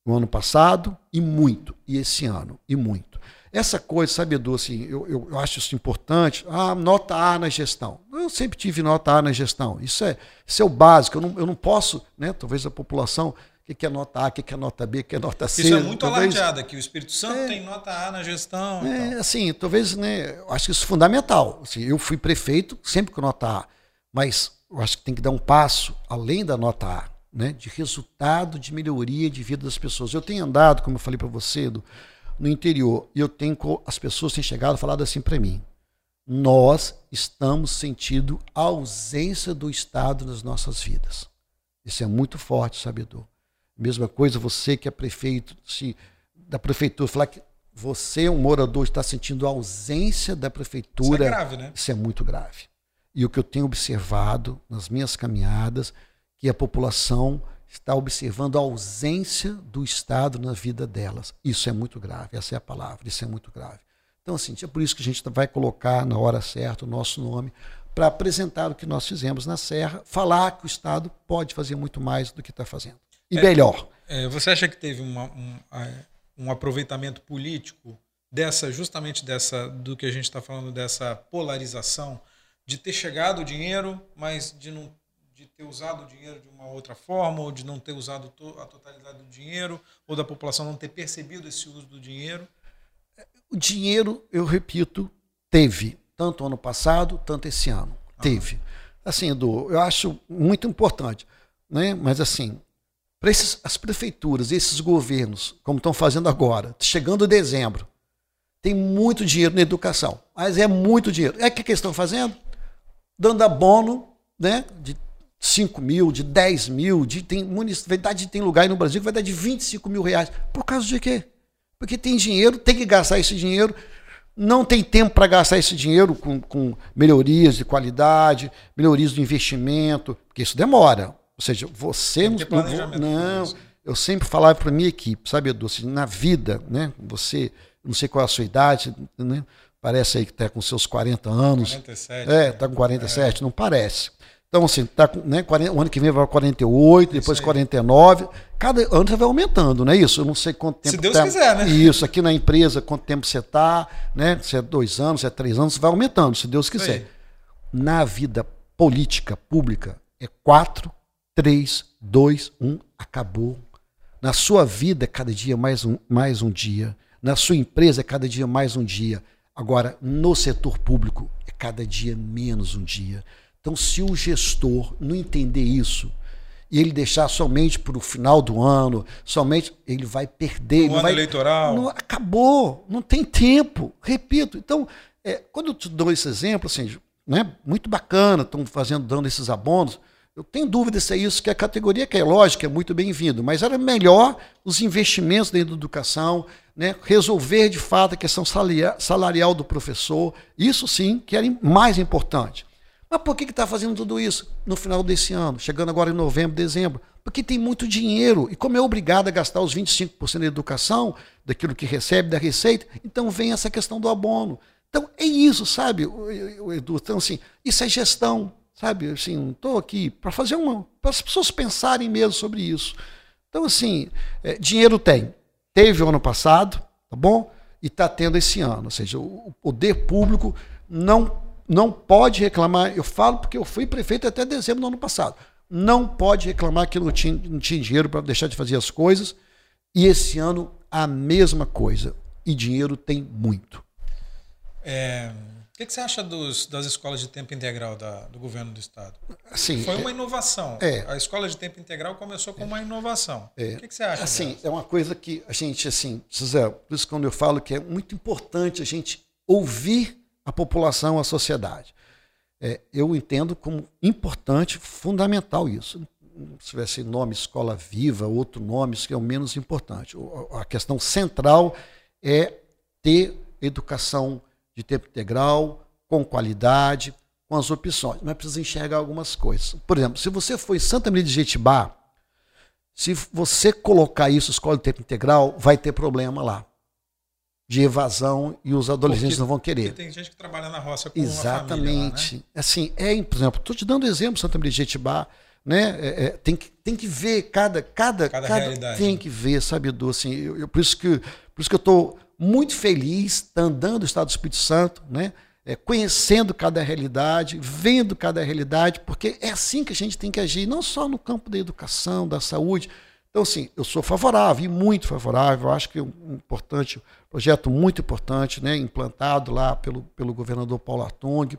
B: No ano passado, e muito. E esse ano, e muito. Essa coisa, sabe, Edu, assim, eu, eu, eu, acho isso importante. Ah, nota A na gestão. Eu sempre tive nota A na gestão. Isso é, isso é o básico. Eu não, eu não posso, né? Talvez a população, o que é nota A, o que é nota B, o que é nota C.
A: Isso é muito talvez, alardeado aqui. O Espírito Santo é, tem nota A na gestão.
B: É, assim, talvez, né? Eu acho que isso é fundamental. Assim, eu fui prefeito sempre com nota A. Mas eu acho que tem que dar um passo além da nota A, né? De resultado de melhoria de vida das pessoas. Eu tenho andado, como eu falei para você, Edu, no interior. E eu tenho as pessoas têm chegado e falado assim para mim: nós estamos sentindo a ausência do Estado nas nossas vidas. Isso é muito forte, sabedor. Mesma coisa você que é prefeito, se da prefeitura falar que você, um morador, está sentindo a ausência da prefeitura. Isso é
A: grave, né?
B: Isso é muito grave. E o que eu tenho observado nas minhas caminhadas, que a população está observando a ausência do Estado na vida delas. Isso é muito grave, essa é a palavra, isso é muito grave. Então, assim, é por isso que a gente vai colocar na hora certa o nosso nome para apresentar o que nós fizemos na Serra, falar que o Estado pode fazer muito mais do que está fazendo. E é, melhor.
A: É, você acha que teve uma, um, um aproveitamento político dessa, justamente dessa, do que a gente está falando, dessa polarização, de ter chegado o dinheiro, mas de não ter usado o dinheiro de uma outra forma, ou de não ter usado a totalidade do dinheiro, ou da população não ter percebido esse uso do dinheiro?
B: O dinheiro, eu repito, teve, tanto ano passado, tanto esse ano. Teve. Assim, Edu, eu acho muito importante. Né? Mas assim, para as prefeituras, esses governos, como estão fazendo agora, chegando dezembro, tem muito dinheiro na educação. Mas é muito dinheiro. É o que, que eles estão fazendo? Dando abono né, de 5 mil, de 10 mil, de, tem, municipalidade tem lugar no Brasil que vai dar de 25 mil reais. Por causa de quê? Porque tem dinheiro, tem que gastar esse dinheiro. não tem tempo para gastar esse dinheiro com, com melhorias de qualidade, melhorias do investimento, porque isso demora. Ou seja, você não. Não, eu sempre falava para minha equipe, sabe, Edu, assim, na vida, né? Você, não sei qual é a sua idade, né? Parece aí que está com seus 40 anos. 47. É, está com 47, é. não parece. Então, assim, tá né, 40, o ano que vem vai para 48, depois 49. Cada ano você vai aumentando, não é isso? Eu não sei quanto tempo.
A: Se Deus tá, quiser, né?
B: Isso, aqui na empresa, quanto tempo você está, né? Se é dois anos, se é três anos, você vai aumentando, se Deus quiser. Na vida política pública, é quatro, três, dois, um, acabou. Na sua vida é cada dia mais um, mais um dia. Na sua empresa é cada dia mais um dia. Agora, no setor público, é cada dia menos um dia. Então, se o gestor não entender isso e ele deixar somente para o final do ano, somente ele vai perder.
A: No ano
B: vai,
A: eleitoral.
B: Não, acabou, não tem tempo. Repito. Então, é, quando eu te dou esse exemplo, assim, né, muito bacana, estão fazendo, dando esses abonos. Eu tenho dúvida se é isso que a categoria que é lógica, é muito bem-vindo, mas era melhor os investimentos dentro da educação, né, resolver de fato a questão salarial do professor, isso sim que era mais importante. Mas por que está fazendo tudo isso no final desse ano, chegando agora em novembro, dezembro? Porque tem muito dinheiro. E como é obrigado a gastar os 25% da educação, daquilo que recebe, da receita, então vem essa questão do abono. Então é isso, sabe, Edu? Então, assim, isso é gestão, sabe? Assim, estou aqui para fazer uma. para as pessoas pensarem mesmo sobre isso. Então, assim, é, dinheiro tem. Teve o ano passado, tá bom? E está tendo esse ano. Ou seja, o poder público não não pode reclamar. Eu falo porque eu fui prefeito até dezembro do ano passado. Não pode reclamar que não tinha, não tinha dinheiro para deixar de fazer as coisas. E esse ano a mesma coisa. E dinheiro tem muito.
A: É, o que, que, você acha dos, das escolas de tempo integral da, do governo do estado?
B: Assim,
A: Foi uma inovação.
B: É,
A: a escola de tempo integral começou com uma inovação.
B: É,
A: o que, que, você acha?
B: Assim, é uma coisa que a gente, assim, José, por isso quando eu falo que é muito importante a gente ouvir a população, a sociedade. É, eu entendo como importante, fundamental isso. Se tivesse nome Escola Viva, outro nome, isso que é o menos importante. A questão central é ter educação de tempo integral, com qualidade, com as opções. Mas precisa enxergar algumas coisas. Por exemplo, se você foi Santa Maria de Jetibá, se você colocar isso, escola de tempo integral, vai ter problema lá de evasão e os adolescentes porque, não vão querer.
A: tem gente que trabalha na roça com
B: Exatamente.
A: Lá, né?
B: Assim, é, por exemplo, estou te dando exemplo, Santa Maria de Jetibá, né? É, é, tem, que, tem que ver cada cada,
A: cada,
B: cada
A: realidade.
B: tem que ver, sabe, Edu, assim, eu, eu, por isso que por isso que eu estou muito feliz tá andando o estado do Espírito Santo, né? É, conhecendo cada realidade, vendo cada realidade, porque é assim que a gente tem que agir, não só no campo da educação, da saúde, então, assim, eu sou favorável, e muito favorável. Eu acho que é um importante, projeto muito importante, né, implantado lá pelo, pelo governador Paulo Artung.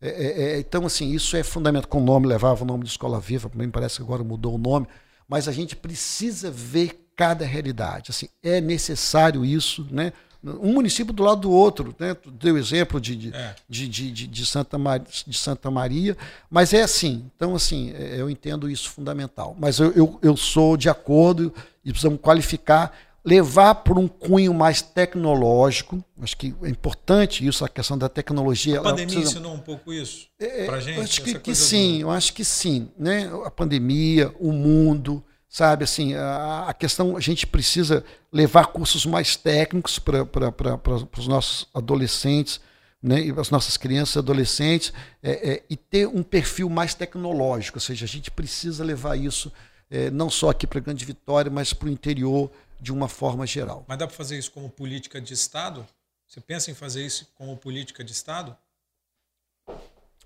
B: É, é, é, então, assim, isso é fundamental. Com o nome, levava o nome de Escola Viva, me parece que agora mudou o nome, mas a gente precisa ver cada realidade. Assim, é necessário isso, né? Um município do lado do outro. Né? Deu exemplo de, de, é. de, de, de, Santa Maria, de Santa Maria, mas é assim. Então, assim, é, eu entendo isso fundamental. Mas eu, eu, eu sou de acordo e precisamos qualificar, levar por um cunho mais tecnológico. Acho que é importante isso, a questão da tecnologia.
A: A pandemia precisa... ensinou um pouco isso
B: é, para gente? Eu acho que, que sim, do... eu acho que sim. Né? A pandemia, o mundo sabe? Assim, a, a, questão, a gente precisa levar cursos mais técnicos para os nossos adolescentes, né, e as nossas crianças e adolescentes, é, é, e ter um perfil mais tecnológico, ou seja, a gente precisa levar isso é, não só aqui para a Grande Vitória, mas para o interior de uma forma geral.
A: Mas dá para fazer isso como política de Estado? Você pensa em fazer isso como política de Estado?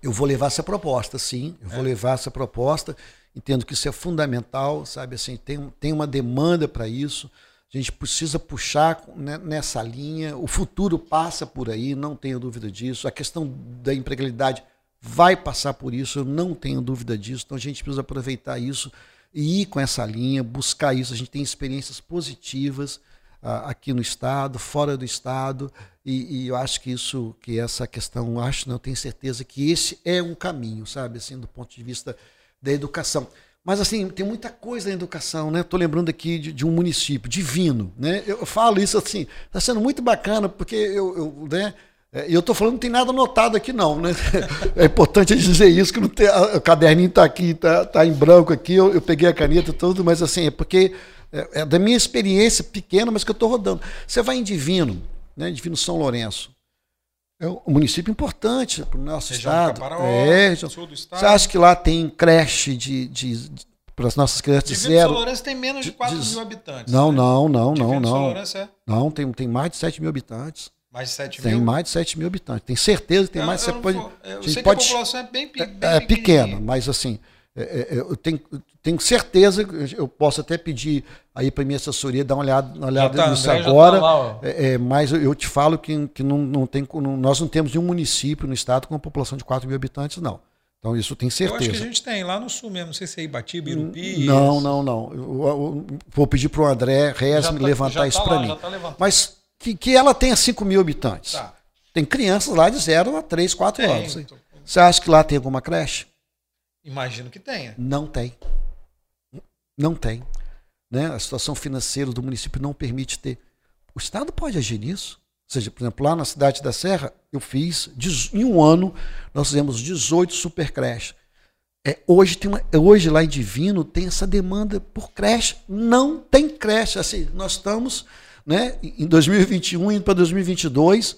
B: Eu vou levar essa proposta, sim. Eu vou é. levar essa proposta. Entendo que isso é fundamental, sabe? Assim, tem, tem uma demanda para isso. A gente precisa puxar né, nessa linha. O futuro passa por aí, não tenho dúvida disso. A questão da empregabilidade vai passar por isso, eu não tenho dúvida disso. Então a gente precisa aproveitar isso e ir com essa linha, buscar isso. A gente tem experiências positivas uh, aqui no estado, fora do estado, e, e, eu acho que isso, que essa questão, acho, não tenho certeza que esse é um caminho, sabe, assim, do ponto de vista da educação. Mas assim, tem muita coisa na educação, né? Estou lembrando aqui de, de, um município divino, né? Eu falo isso assim, está sendo muito bacana porque eu, eu né? É, e eu estou falando, não tem nada anotado aqui, não. Né? É importante dizer isso, que não tem, o caderninho está aqui, está tá em branco aqui, eu, eu, peguei a caneta e tudo, mas assim, é porque é, é da minha experiência pequena, mas que eu estou rodando. Você vai em Divino, né, Divino São Lourenço. É um município importante para o nosso Região estado. é, sul do estado. Você acha que lá tem creche de, de, de para as nossas crianças
A: Divino zero. São Lourenço tem menos de 4 de, mil habitantes.
B: Não, né? não, não, não, não. São Lourenço é? Não, tem, tem mais de 7 mil habitantes.
A: Mais de 7
B: tem
A: mil?
B: Tem mais de 7 mil habitantes. Tem certeza que tem eu, mais.
A: Eu
B: você pode,
A: eu sei pode, que a população é bem, bem
B: é, é pequena, mas assim, é, é, é, eu tenho, tenho certeza, eu posso até pedir aí para minha assessoria dar uma olhada, uma olhada tá, nisso André agora, tá lá, é, é, mas eu te falo que, que não, não tem, não, nós não temos nenhum município no estado com uma população de 4 mil habitantes, não. Então isso tem certeza. Eu
A: acho que a gente tem lá no sul mesmo, não sei se é Ibatiba, Irupi.
B: Não, não, não. Eu, eu, eu vou pedir para o André Rez me tá, levantar isso tá para mim. Tá Mas que, que ela tenha 5 mil habitantes. Tá. Tem crianças lá de 0 a 3, 4 tem, anos. Você acha que lá tem alguma creche?
A: Imagino que tenha.
B: Não tem. Não tem. Né? A situação financeira do município não permite ter. O Estado pode agir nisso. Ou seja, por exemplo, lá na cidade da Serra, eu fiz, em um ano, nós fizemos 18 super creches. É, hoje, tem uma, hoje lá em Divino tem essa demanda por creche. Não tem creche. Assim, nós estamos né, em 2021 indo para 2022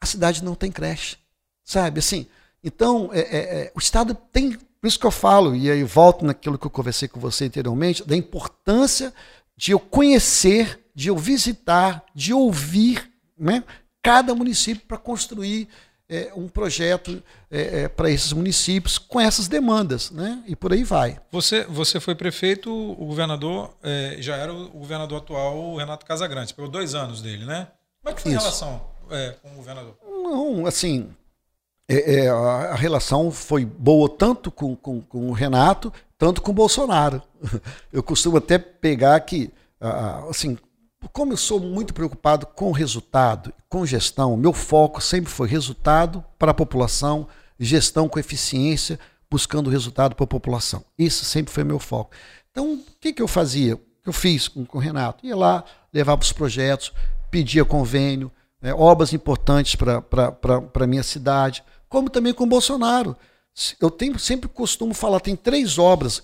B: a cidade não tem creche, sabe? Assim, então, é, é, é, o Estado tem, por isso que eu falo, e aí volto naquilo que eu conversei com você anteriormente, da importância de eu conhecer, de eu visitar, de ouvir né, cada município para construir é, um projeto é, é, para esses municípios com essas demandas, né? E por aí vai.
A: Você, você foi prefeito, o governador já era o governador atual, o Renato Casagrande. Pegou dois anos dele, né? Como é que foi Isso. a relação com o governador?
B: Não, assim, é, é, a, relação foi boa tanto com, com, com, o Renato, tanto com o Bolsonaro. Eu costumo até pegar que, assim, como eu sou muito preocupado com resultado, com gestão, meu foco sempre foi resultado para a população, gestão com eficiência, buscando resultado para a população. Isso sempre foi meu foco. Então, o que, que eu fazia? O que eu fiz com, com o Renato? Ia lá, levava os projetos, pedia convênio, né, obras importantes para a minha cidade, como também com o Bolsonaro. Eu tenho, sempre costumo falar, tem três obras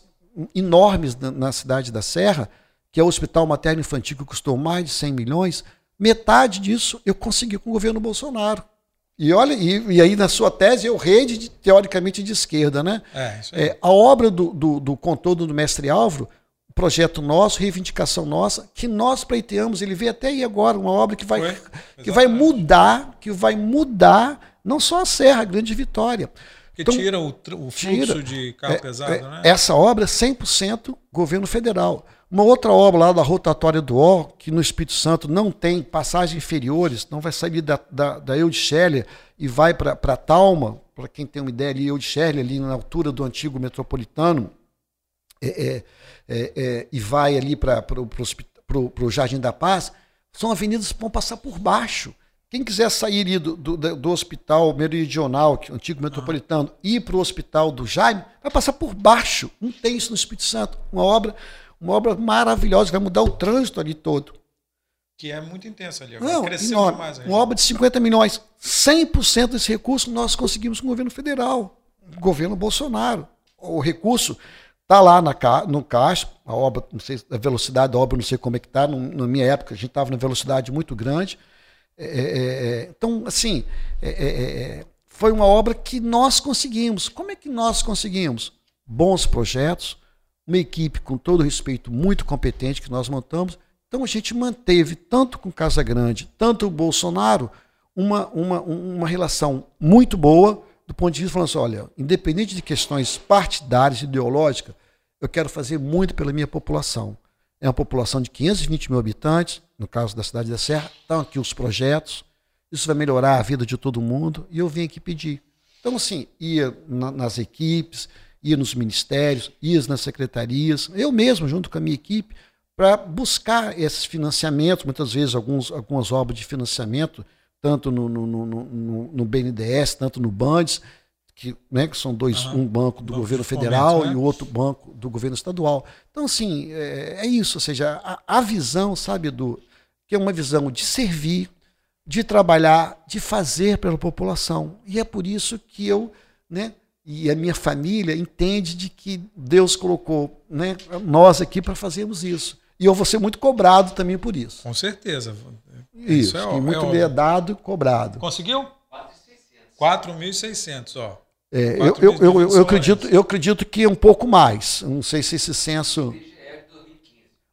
B: enormes na, na cidade da Serra, que é o Hospital Materno Infantil, que custou mais de 100 milhões, metade disso eu consegui com o governo Bolsonaro. E olha, e, e aí na sua tese eu rede de, teoricamente de esquerda, né? É, é, a obra do, do, do contorno do mestre Álvaro projeto nosso, reivindicação nossa, que nós pleiteamos, ele veio até aí agora, uma obra que vai, que vai mudar, que vai mudar não só a Serra, a Grande Vitória.
A: Que então, tira o, o fluxo tira, de carro é, pesado, é, né?
B: Essa obra é 100% governo federal. Uma outra obra lá da rotatória do Ó, que no Espírito Santo não tem passagens inferiores, não vai sair da, da, da Eudichélia e vai para Talma, para quem tem uma ideia ali, Eudichélia, ali na altura do antigo metropolitano, é, é é, é, e vai ali para o Jardim da Paz, são avenidas que vão passar por baixo. Quem quiser sair do, do, do hospital meridional, que é o antigo metropolitano, ah. e ir para o hospital do Jaime, vai passar por baixo. Não tem isso no Espírito Santo. Uma obra, uma obra maravilhosa, vai mudar o trânsito ali todo.
A: Que é muito intensa ali.
B: Não, cresceu enorme. demais. Uma obra de 50 milhões. 100% desse recurso nós conseguimos com o governo federal, o governo Bolsonaro. O recurso Está lá na, no caixa, a obra, não sei, a velocidade da obra, não sei como é que está. Na minha época, a gente estava na velocidade muito grande. É, é, é, é então, assim, foi uma obra que nós conseguimos. Como é que nós conseguimos? Bons projetos, uma equipe com todo respeito muito competente que nós montamos. Então a gente manteve, tanto com Casa Grande, tanto o Bolsonaro, uma, uma, uma relação muito boa do ponto de vista falando assim, olha, independente de questões partidárias, ideológicas, eu quero fazer muito pela minha população. É uma população de 520 mil habitantes, no caso da cidade da Serra, estão aqui os projetos, isso vai melhorar a vida de todo mundo, e eu vim aqui pedir. Então, assim, ia na, nas equipes, ia nos ministérios, ia nas secretarias, eu mesmo, junto com a minha equipe, para buscar esses financiamentos, muitas vezes alguns, algumas obras de financiamento tanto no, no, no, no, no BNDES, tanto no Bandes, que, né, que são dois, uhum. um banco do banco governo federal momentos, né? e o outro banco do governo estadual. Então, assim, é, é isso, ou seja, a, a, visão, sabe, do que é uma visão de servir, de trabalhar, de fazer pela população. E é por isso que eu, né, e a minha família entende de que Deus colocou né, nós aqui para fazermos isso. E eu vou ser muito cobrado também por isso.
A: Com certeza.
B: Isso, isso é, muito é dado e cobrado.
A: Conseguiu? 4.600, ó.
B: É, eu, eu, eu, eu, acredito, eu acredito que é um pouco mais. Não sei se esse censo.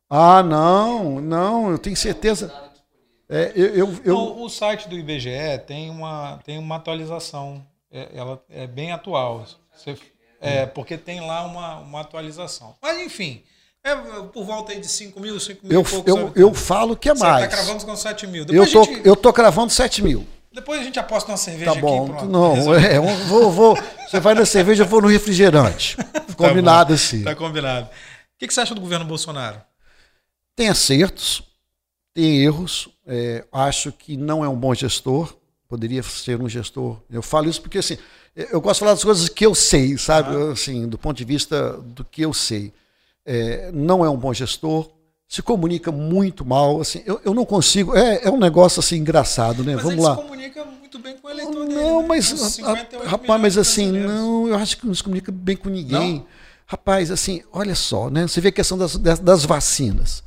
B: Ah, não, não, eu tenho certeza. É, eu, eu, eu...
A: o site do IBGE tem uma, tem uma atualização. É, ela é bem atual. Você, é, porque tem lá uma, uma atualização. Mas, enfim, é por volta aí de 5 mil, 5 mil
B: eu, poucos, eu, eu falo que é tá mais. Você
A: está cravando com 7 mil.
B: Depois eu tô, gente... eu tô cravando 7 mil.
A: Depois a gente aposta uma cerveja
B: tá bom,
A: aqui.
B: Não, é, vou, vou, você vai na cerveja, eu vou no refrigerante. Tá combinado tá assim.
A: Tá combinado. O que, que você acha do governo Bolsonaro?
B: Tem acertos, tem erros. É, acho que não é um bom gestor. Poderia ser um gestor. Eu falo isso porque assim, eu gosto de falar das coisas que eu sei, sabe? Ah. Assim, do ponto de vista do que eu sei. É, não é um bom gestor se comunica muito mal. Assim, eu, eu não consigo. É, é um negócio assim engraçado, né?
A: Mas
B: Vamos lá.
A: se comunica muito bem com o eleitor
B: não,
A: dele.
B: Não, né? mas a, rapaz, mas assim, não, eu acho que não se comunica bem com ninguém. Não? Rapaz, assim, olha só, né? Você vê a questão das, das, das vacinas,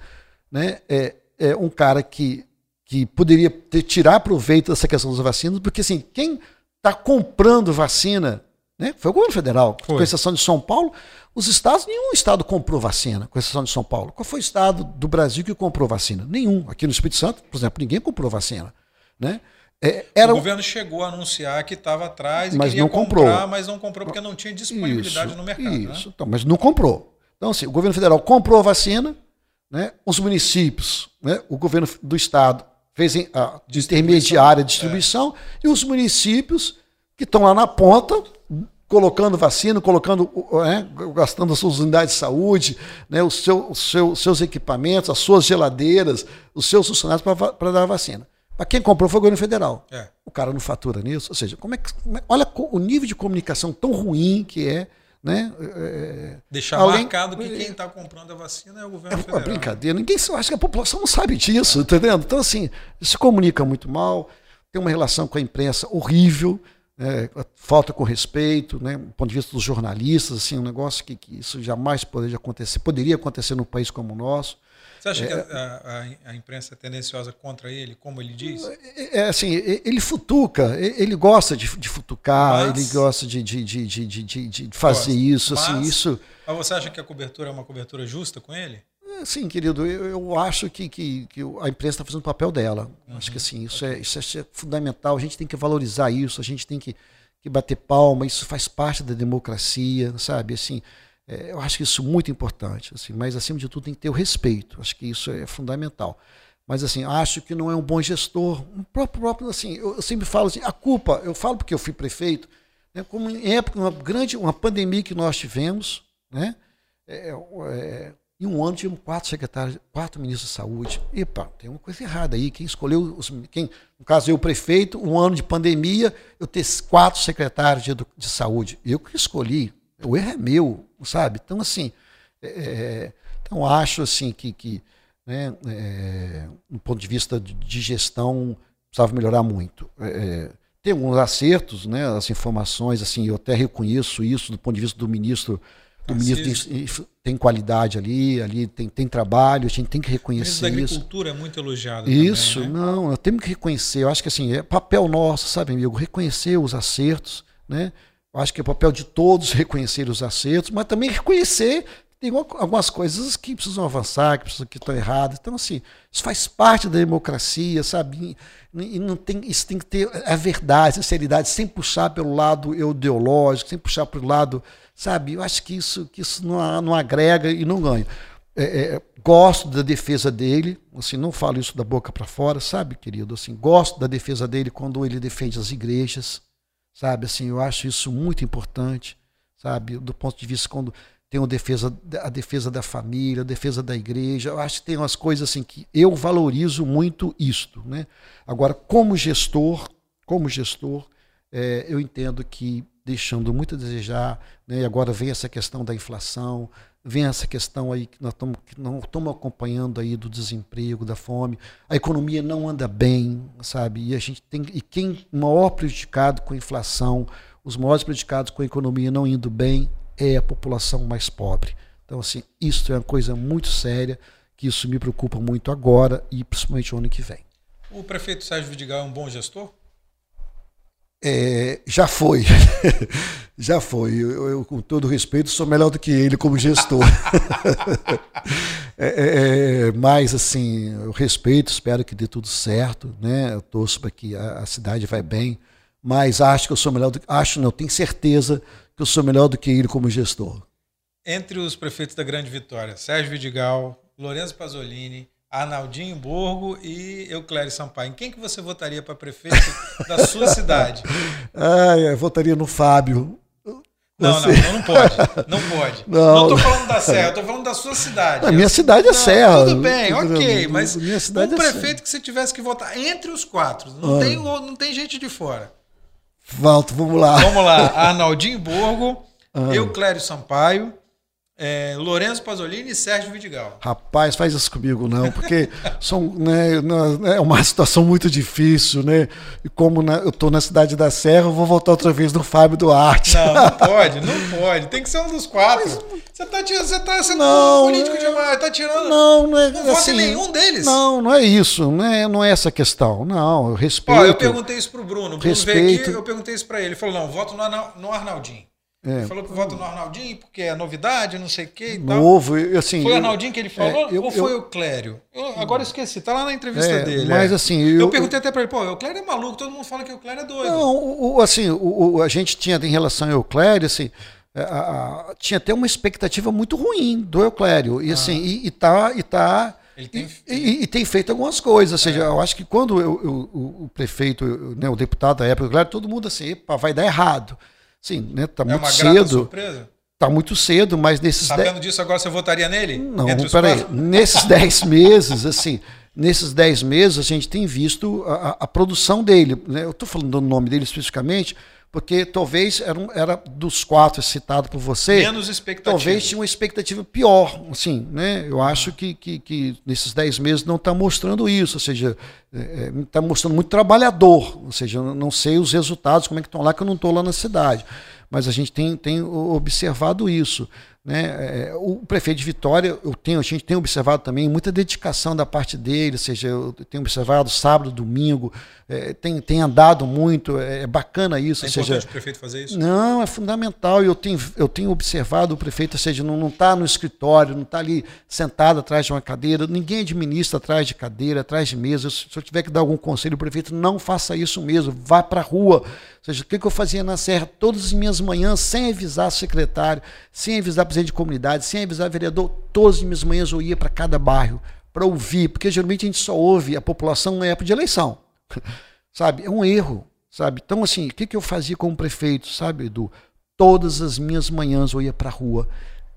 B: né? É, é um cara que que poderia ter, tirar proveito dessa questão das vacinas, porque assim, quem está comprando vacina né, foi o governo federal, foi. com exceção de São Paulo. Os estados, nenhum estado comprou vacina, com exceção de São Paulo. Qual foi o estado do Brasil que comprou vacina? Nenhum. Aqui no Espírito Santo, por exemplo, ninguém comprou vacina. Né?
A: É, era... O governo chegou a anunciar que estava atrás e
B: mas não comprou.
A: comprar, mas não comprou porque não tinha disponibilidade
B: isso,
A: no mercado. Né?
B: Isso, né? então, mas não comprou. Então, assim, o governo federal comprou a vacina, né? os municípios, né? o governo do estado fez a intermediária a distribuição, é. e os municípios que estão lá na ponta colocando vacina, colocando, é, gastando as suas unidades de saúde, né, os seu, seu, seus equipamentos, as suas geladeiras, os seus funcionários para dar a vacina. Para quem comprou foi o governo federal. É. O cara não fatura nisso. Ou seja, como é que, é, olha o nível de comunicação tão ruim que é. Né?
A: É, Deixar marcado que quem está comprando a vacina é o governo é federal.
B: É brincadeira. Ninguém acha que a população não sabe disso, entendendo? Então, assim, se comunica muito mal, tem uma relação com a imprensa horrível é, falta com respeito, né, do ponto de vista dos jornalistas, assim, um negócio que, que isso jamais poderia acontecer, poderia acontecer num país como o nosso.
A: Você acha é, que a, a, a, imprensa é tendenciosa contra ele, como ele diz?
B: É, é assim, ele futuca, ele gosta de, de futucar, mas, ele gosta de, de, de, de, de, fazer gosta. isso, assim,
A: mas,
B: isso.
A: Mas você acha que a cobertura é uma cobertura justa com ele?
B: Sim, querido, eu, eu acho que, que, que, a imprensa está fazendo o papel dela. Uhum. Acho que assim, isso é, isso é fundamental. A gente tem que valorizar isso, a gente tem que, que bater palma, isso faz parte da democracia, sabe? Assim, é, eu acho que isso é muito importante. Assim, mas, acima de tudo, tem que ter o respeito. Acho que isso é fundamental. Mas, assim, acho que não é um bom gestor. Um próprio, próprio assim, eu, eu sempre falo assim, a culpa, eu falo porque eu fui prefeito, né, como em época, uma grande, uma pandemia que nós tivemos, né? É, é, em um ano tivemos quatro secretários, quatro ministros de saúde. Epa, tem uma coisa errada aí. Quem escolheu, os, quem, no caso eu, prefeito, um ano de pandemia, eu ter quatro secretários de, de saúde. Eu que escolhi. O erro é meu, sabe? Então, assim, é, é então acho assim que, que né, é, do ponto de vista de, de gestão, precisava melhorar muito. É, é tem alguns acertos, né, as informações, assim, eu até reconheço isso do ponto de vista do ministro o ministro tem, qualidade ali, ali tem, tem trabalho, a gente tem que reconhecer isso. A
A: agricultura é muito elogiada.
B: Isso,
A: também,
B: né? não, eu tenho que reconhecer. Eu acho que assim, é papel nosso, sabe, amigo, reconhecer os acertos, né? Eu acho que é papel de todos reconhecer os acertos, mas também reconhecer tem algumas coisas que precisam avançar, que, precisam, que estão erradas. Então, assim, isso faz parte da democracia, sabe? E não tem, isso tem que ter a verdade, a sinceridade, sem puxar pelo lado ideológico, sem puxar pelo lado Sabe? Eu acho que isso, que isso não, não agrega e não ganha. É, é, gosto da defesa dele, assim, não falo isso da boca para fora, sabe, querido? Assim, gosto da defesa dele quando ele defende as igrejas, sabe? Assim, eu acho isso muito importante, sabe? Do ponto de vista quando tem a defesa, a defesa da família, a defesa da igreja, eu acho que tem umas coisas assim que eu valorizo muito isto, né? Agora, como gestor, como gestor, é, eu entendo que deixando muito a desejar. Né? E agora vem essa questão da inflação, vem essa questão aí que nós estamos que não estamos acompanhando aí do desemprego, da fome, a economia não anda bem, sabe? E a gente tem e quem maior prejudicado com a inflação, os maiores prejudicados com a economia não indo bem é a população mais pobre. Então assim, isso é uma coisa muito séria, que isso me preocupa muito agora e principalmente o ano que vem.
A: O prefeito Sérgio Vidigal é um bom gestor?
B: É, já foi. já foi. Eu, eu, com todo respeito, sou melhor do que ele como gestor. é, é, é, mas, assim, eu respeito, espero que dê tudo certo. Né? Eu torço para que a, a, cidade vai bem. Mas acho que eu sou melhor do. Acho, não, tenho certeza que eu sou melhor do que ele como gestor.
A: Entre os prefeitos da Grande Vitória, Sérgio Vidigal, Lourenço Pasolini, Arnaldinho Borgo e Euclério Sampaio. Em quem que você votaria para prefeito da sua cidade?
B: Ah, eu votaria no Fábio.
A: Não, não, não, pode. Não pode. Não estou falando da Serra, estou falando da sua cidade.
B: A minha cidade é não, Serra.
A: Tudo bem, ok, mas minha cidade um é prefeito Serra. que você tivesse que votar entre os quatro, não, ah. tem, não tem gente de fora.
B: Volto, vamos lá.
A: Vamos lá. Arnaldinho Borgo, ah. Euclério Sampaio, é, Lourenço Pasolini e Sérgio Vidigal.
B: Rapaz, faz isso comigo não, porque são, né, é uma situação muito difícil, né? E como na, eu estou na cidade da Serra, eu vou voltar outra vez no Fábio Duarte.
A: Não, não pode, não pode. Tem que ser um dos quatro. Mas, você está você tá sendo não, político demais, está tirando.
B: Não, não é
A: não
B: assim,
A: nenhum deles.
B: Não, não é isso, não é, não é essa questão. Não, eu respeito. Ó,
A: eu perguntei isso pro Bruno. O Bruno respeito. veio aqui, eu perguntei isso para ele. Ele falou: não, voto no, no Arnaldinho. É. Falou que vota no Arnaldinho porque é novidade, não sei o que e tal.
B: Novo, assim.
A: Foi o Arnaldinho que ele falou é, eu, ou foi eu, o Clério? Eu, agora esqueci, tá lá na entrevista
B: é,
A: dele.
B: Mas é. assim.
A: Eu, perguntei até para ele, pô, o Clério é maluco, todo mundo fala que o Clério é doido.
B: Não, o, assim, o, a gente tinha em relação ao Clério, assim. A, a, tinha até uma expectativa muito ruim do Euclério. E ah. assim, e, e tá. E tá tem... E, e, e, tem feito algumas coisas. Ou seja, é. eu acho que quando eu, eu, o, o, prefeito, né, o deputado da época, Euclério, todo mundo assim, epa, vai dar errado. Sim, né? Tá é muito cedo. Surpresa? Tá muito cedo, mas nesses
A: Sabendo disso, agora você votaria nele?
B: Não, peraí. Nesses 10 meses, assim, nesses 10 meses a gente tem visto a, a produção dele. Né? Eu estou falando o nome dele especificamente, porque talvez era, um, era dos quatro citado por você.
A: Menos expectativa.
B: Talvez tinha uma expectativa pior. Assim, né? Eu acho que, que, que nesses 10 meses não está mostrando isso. Ou seja, está é, é mostrando muito trabalhador. Ou seja, não sei os resultados, como é que estão lá, que eu não estou lá na cidade. Mas a gente tem, tem observado isso. Né? É, o prefeito de Vitória, eu tenho, a gente tem observado também muita dedicação da parte dele, ou seja, eu tenho observado sábado, domingo, é, tem, tem andado muito, é, é bacana isso.
A: É seja, o prefeito fazer isso?
B: Não, é fundamental. Eu tenho, eu tenho observado o prefeito, ou seja, não está no escritório, não está ali sentado atrás de uma cadeira, ninguém administra atrás de cadeira, atrás de mesa. Se eu tiver que dar algum conselho, o prefeito não faça isso mesmo, vá para a rua. Seja, o que, eu fazia na Serra todas as minhas manhãs, sem avisar secretário, sem avisar presidente de comunidade, sem avisar vereador, todas as minhas manhãs eu ia para cada bairro para ouvir, porque geralmente a gente só ouve a população na época de eleição. sabe? É um erro, sabe? Então, assim, o que, que eu fazia como prefeito, sabe, Edu? Todas as minhas manhãs eu ia para a rua.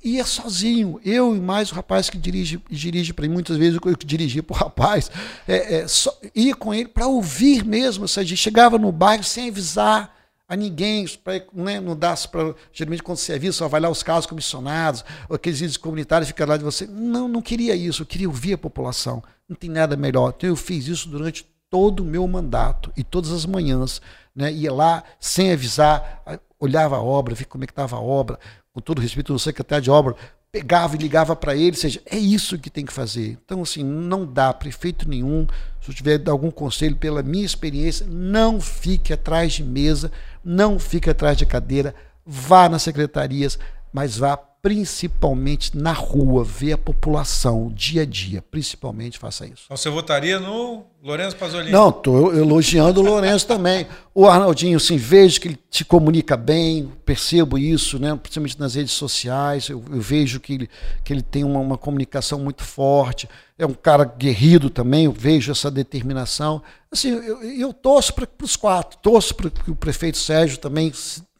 B: Ia sozinho, eu e mais o rapaz que dirige, dirige para mim, muitas vezes eu que dirigia para o rapaz, é, é, só, ia com ele para ouvir mesmo, ou seja, chegava no bairro sem avisar, a ninguém, pra, né, não dá para. Geralmente, quando avisa, só vai lá os casos comissionados, ou aqueles índios comunitários ficam lá de você. Não, não queria isso, eu queria ouvir a população. Não tem nada melhor. Então, eu fiz isso durante todo o meu mandato e todas as manhãs. Né, ia lá sem avisar, olhava a obra, via como é que estava a obra, com todo respeito ao secretário de obra, pegava e ligava para ele, ou seja, é isso que tem que fazer. Então, assim, não dá prefeito nenhum, se eu tiver algum conselho pela minha experiência, não fique atrás de mesa, não fique atrás de cadeira, vá nas secretarias, mas vá principalmente na rua, ver a população dia a dia, principalmente faça isso.
A: Então você votaria no Lourenço Pasolini?
B: Não, estou elogiando o Lourenço também. O Arnaldinho, assim, vejo que ele se comunica bem, percebo isso, né, principalmente nas redes sociais, eu, eu vejo que ele, que ele tem uma, uma, comunicação muito forte, é um cara guerrido também, eu vejo essa determinação. Assim, eu, eu torço para os quatro, torço para que o prefeito Sérgio também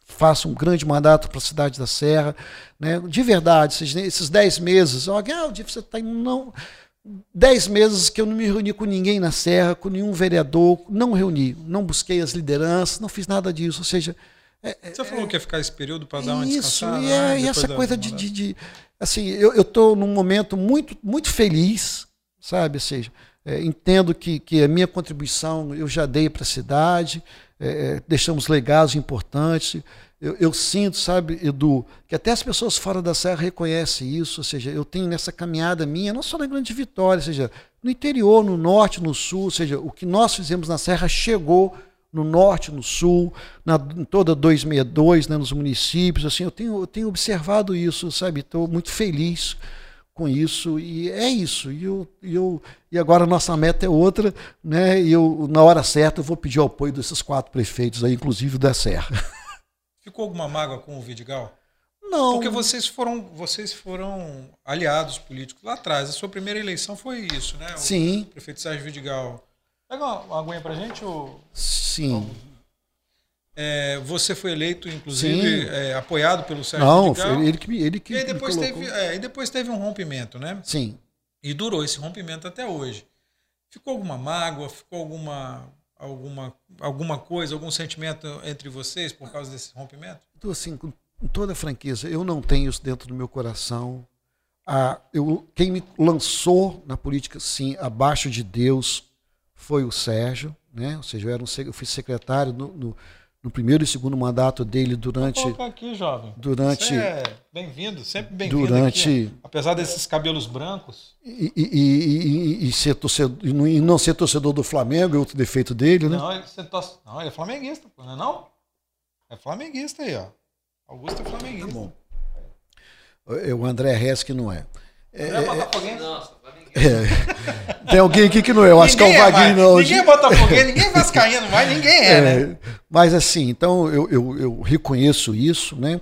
B: faça um grande mandato para a cidade da Serra. Né? De verdade, esses, esses dez meses, alguém, ah, você está não. Dez meses que eu não me reuni com ninguém na Serra, com nenhum vereador, não reuni, não busquei as lideranças, não fiz nada disso. Ou seja,
A: É, é Você falou é, que ia ficar esse período para dar uma isso, descansada?
B: Isso, e, é, e essa coisa de, de, de, Assim, eu estou num momento muito, muito feliz, sabe? Ou seja, é, entendo que, que a minha contribuição eu já dei para a cidade, é, deixamos legados importantes. Eu, eu, sinto, sabe, Edu, que até as pessoas fora da Serra reconhecem isso. Ou seja, eu tenho nessa caminhada minha, não só na Grande Vitória, ou seja, no interior, no norte, no sul, ou seja, o que nós fizemos na Serra chegou no norte, no sul, na, em toda 262, né, nos municípios. Assim, eu tenho, eu tenho observado isso, sabe? Estou muito feliz com isso e é isso. E, eu, eu, e agora a nossa meta é outra, né? E eu, na hora certa, eu vou pedir o apoio desses quatro prefeitos aí, inclusive da Serra.
A: Ficou alguma mágoa com o Vidigal?
B: Não.
A: Porque vocês foram, vocês foram aliados políticos lá atrás. A sua primeira eleição foi isso, né? O
B: Sim.
A: prefeito Sérgio Vidigal. Pega uma, uma aguinha pra gente? Ou...
B: Sim.
A: É, você foi eleito, inclusive, é, apoiado pelo Sérgio
B: Não, foi ele que, ele que
A: e depois teve é, E depois teve um rompimento, né?
B: Sim.
A: E durou esse rompimento até hoje. Ficou alguma mágoa? Ficou alguma, alguma, alguma coisa, algum sentimento entre vocês por causa desse rompimento?
B: Então, assim, com toda franqueza, eu não tenho isso dentro do meu coração. Ah, eu, quem me lançou na política, sim, abaixo de Deus, foi o Sérgio, né? Ou seja, eu, era um, eu fui secretário no, no no primeiro e segundo mandato dele durante.
A: Vou aqui, jovem.
B: Durante.
A: É bem-vindo, sempre bem-vindo.
B: Durante. Aqui,
A: apesar desses cabelos brancos.
B: E, e, e, e, ser torcedor, e não ser torcedor do Flamengo é outro defeito dele, né?
A: Não, ele, não, ele é flamenguista, não é não? É flamenguista aí, ó. Augusto é flamenguista. Tá bom.
B: É o André Rez que não é.
A: É, é Botafoguense? Nossa,
B: é. Tem alguém aqui que não é, eu acho ninguém que é o Vaguinho. não.
A: Ninguém é Botafoguense, ninguém é Vascaíno, mas ninguém é, é, né?
B: Mas assim, então eu, eu, eu reconheço isso, né?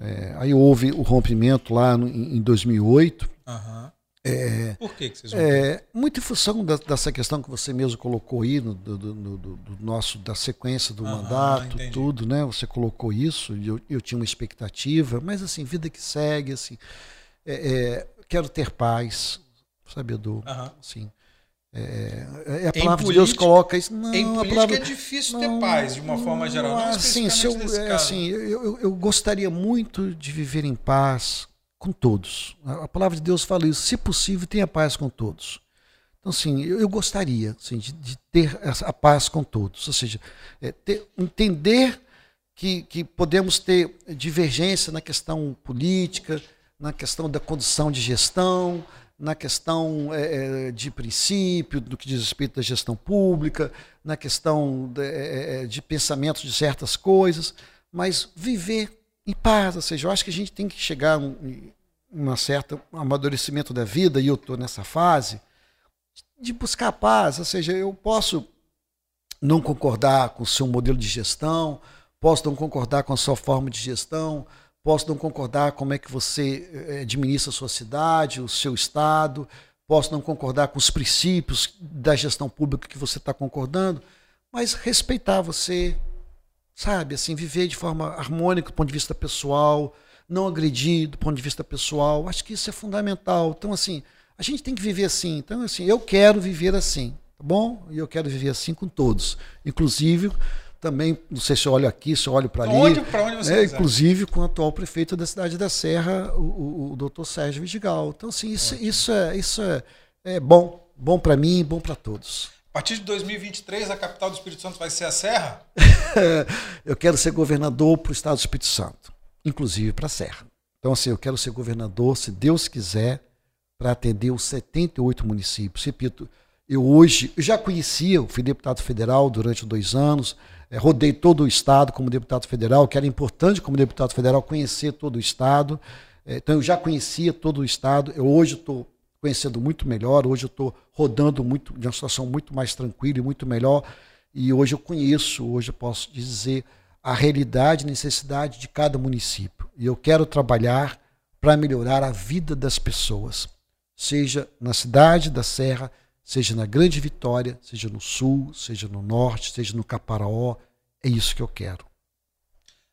B: É, aí houve o rompimento lá no, em 2008.
A: Uhum.
B: É,
A: Por que, que vocês
B: é, Muito em função da, dessa questão que você mesmo colocou aí, no, do, do, do, do nosso, da sequência do mandato, entendi. tudo, né? Você colocou isso, e eu, eu tinha uma expectativa, mas assim, vida que segue, assim. É, é quero ter paz, sabe?
A: Uhum.
B: Assim, é, é a palavra política, de Deus coloca isso. Não,
A: em política palavra, é difícil não, ter paz, de uma forma geral. Não,
B: assim, se eu, é, assim eu, eu, eu, gostaria muito de viver em paz com todos. A palavra de Deus fala isso. Se possível, tenha paz com todos. Então, assim, eu, eu gostaria assim, de, de, ter a paz com todos. Ou seja, é, ter, entender que, que podemos ter divergência na questão política, na questão da condição de gestão, na questão é, de princípio, do que diz respeito da gestão pública, na questão de, é, de pensamento de certas coisas, mas viver em paz. Ou seja, eu acho que a gente tem que chegar a um, um certo amadurecimento da vida, e eu estou nessa fase, de buscar paz. Ou seja, eu posso não concordar com o seu modelo de gestão, posso não concordar com a sua forma de gestão, posso não concordar como é que você eh, administra a sua cidade, o seu estado, posso não concordar com os princípios da gestão pública que você está concordando, mas respeitar você, sabe, assim, viver de forma harmônica do ponto de vista pessoal, não agredir do ponto de vista pessoal, acho que isso é fundamental. Então, assim, a gente tem que viver assim. Então, assim, eu quero viver assim, tá bom? E eu quero viver assim com todos, inclusive também, não sei se eu olho aqui, se eu olho para ali.
A: Onde, para onde você
B: é, Inclusive com o atual prefeito da cidade da Serra, o, o, o doutor Sérgio Vidigal. Então, assim, isso, isso, é, isso é, é bom. Bom para mim e bom para todos.
A: A partir de 2023, a capital do Espírito Santo vai ser a Serra?
B: eu quero ser governador para o estado do Espírito Santo, inclusive para a Serra. Então, assim, eu quero ser governador, se Deus quiser, para atender os 78 municípios. Repito, eu hoje, eu já conhecia, eu fui deputado federal durante dois anos, rodei todo o Estado como deputado federal, que era importante como deputado federal conhecer todo o Estado. É, então eu já conhecia todo o Estado, eu hoje estou conhecendo muito melhor, hoje eu estou rodando muito, de uma situação muito mais tranquila e muito melhor. E hoje eu conheço, hoje eu posso dizer a realidade e necessidade de cada município. E eu quero trabalhar para melhorar a vida das pessoas, seja na cidade da Serra, seja na Grande Vitória, seja no Sul, seja no Norte, seja no Caparaó. É isso que eu quero.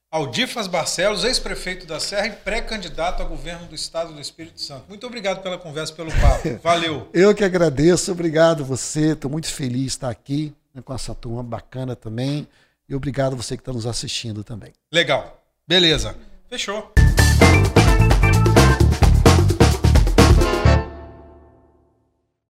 A: Aldifas Barcelos, ex-prefeito da Serra e pré-candidato a governo do Estado do Espírito Santo. Muito obrigado pela conversa, pelo papo. Valeu.
B: eu que agradeço, obrigado você. Estou muito feliz de estar aqui né, com essa turma bacana também. E obrigado você que está nos assistindo também.
A: Legal. Beleza. Fechou.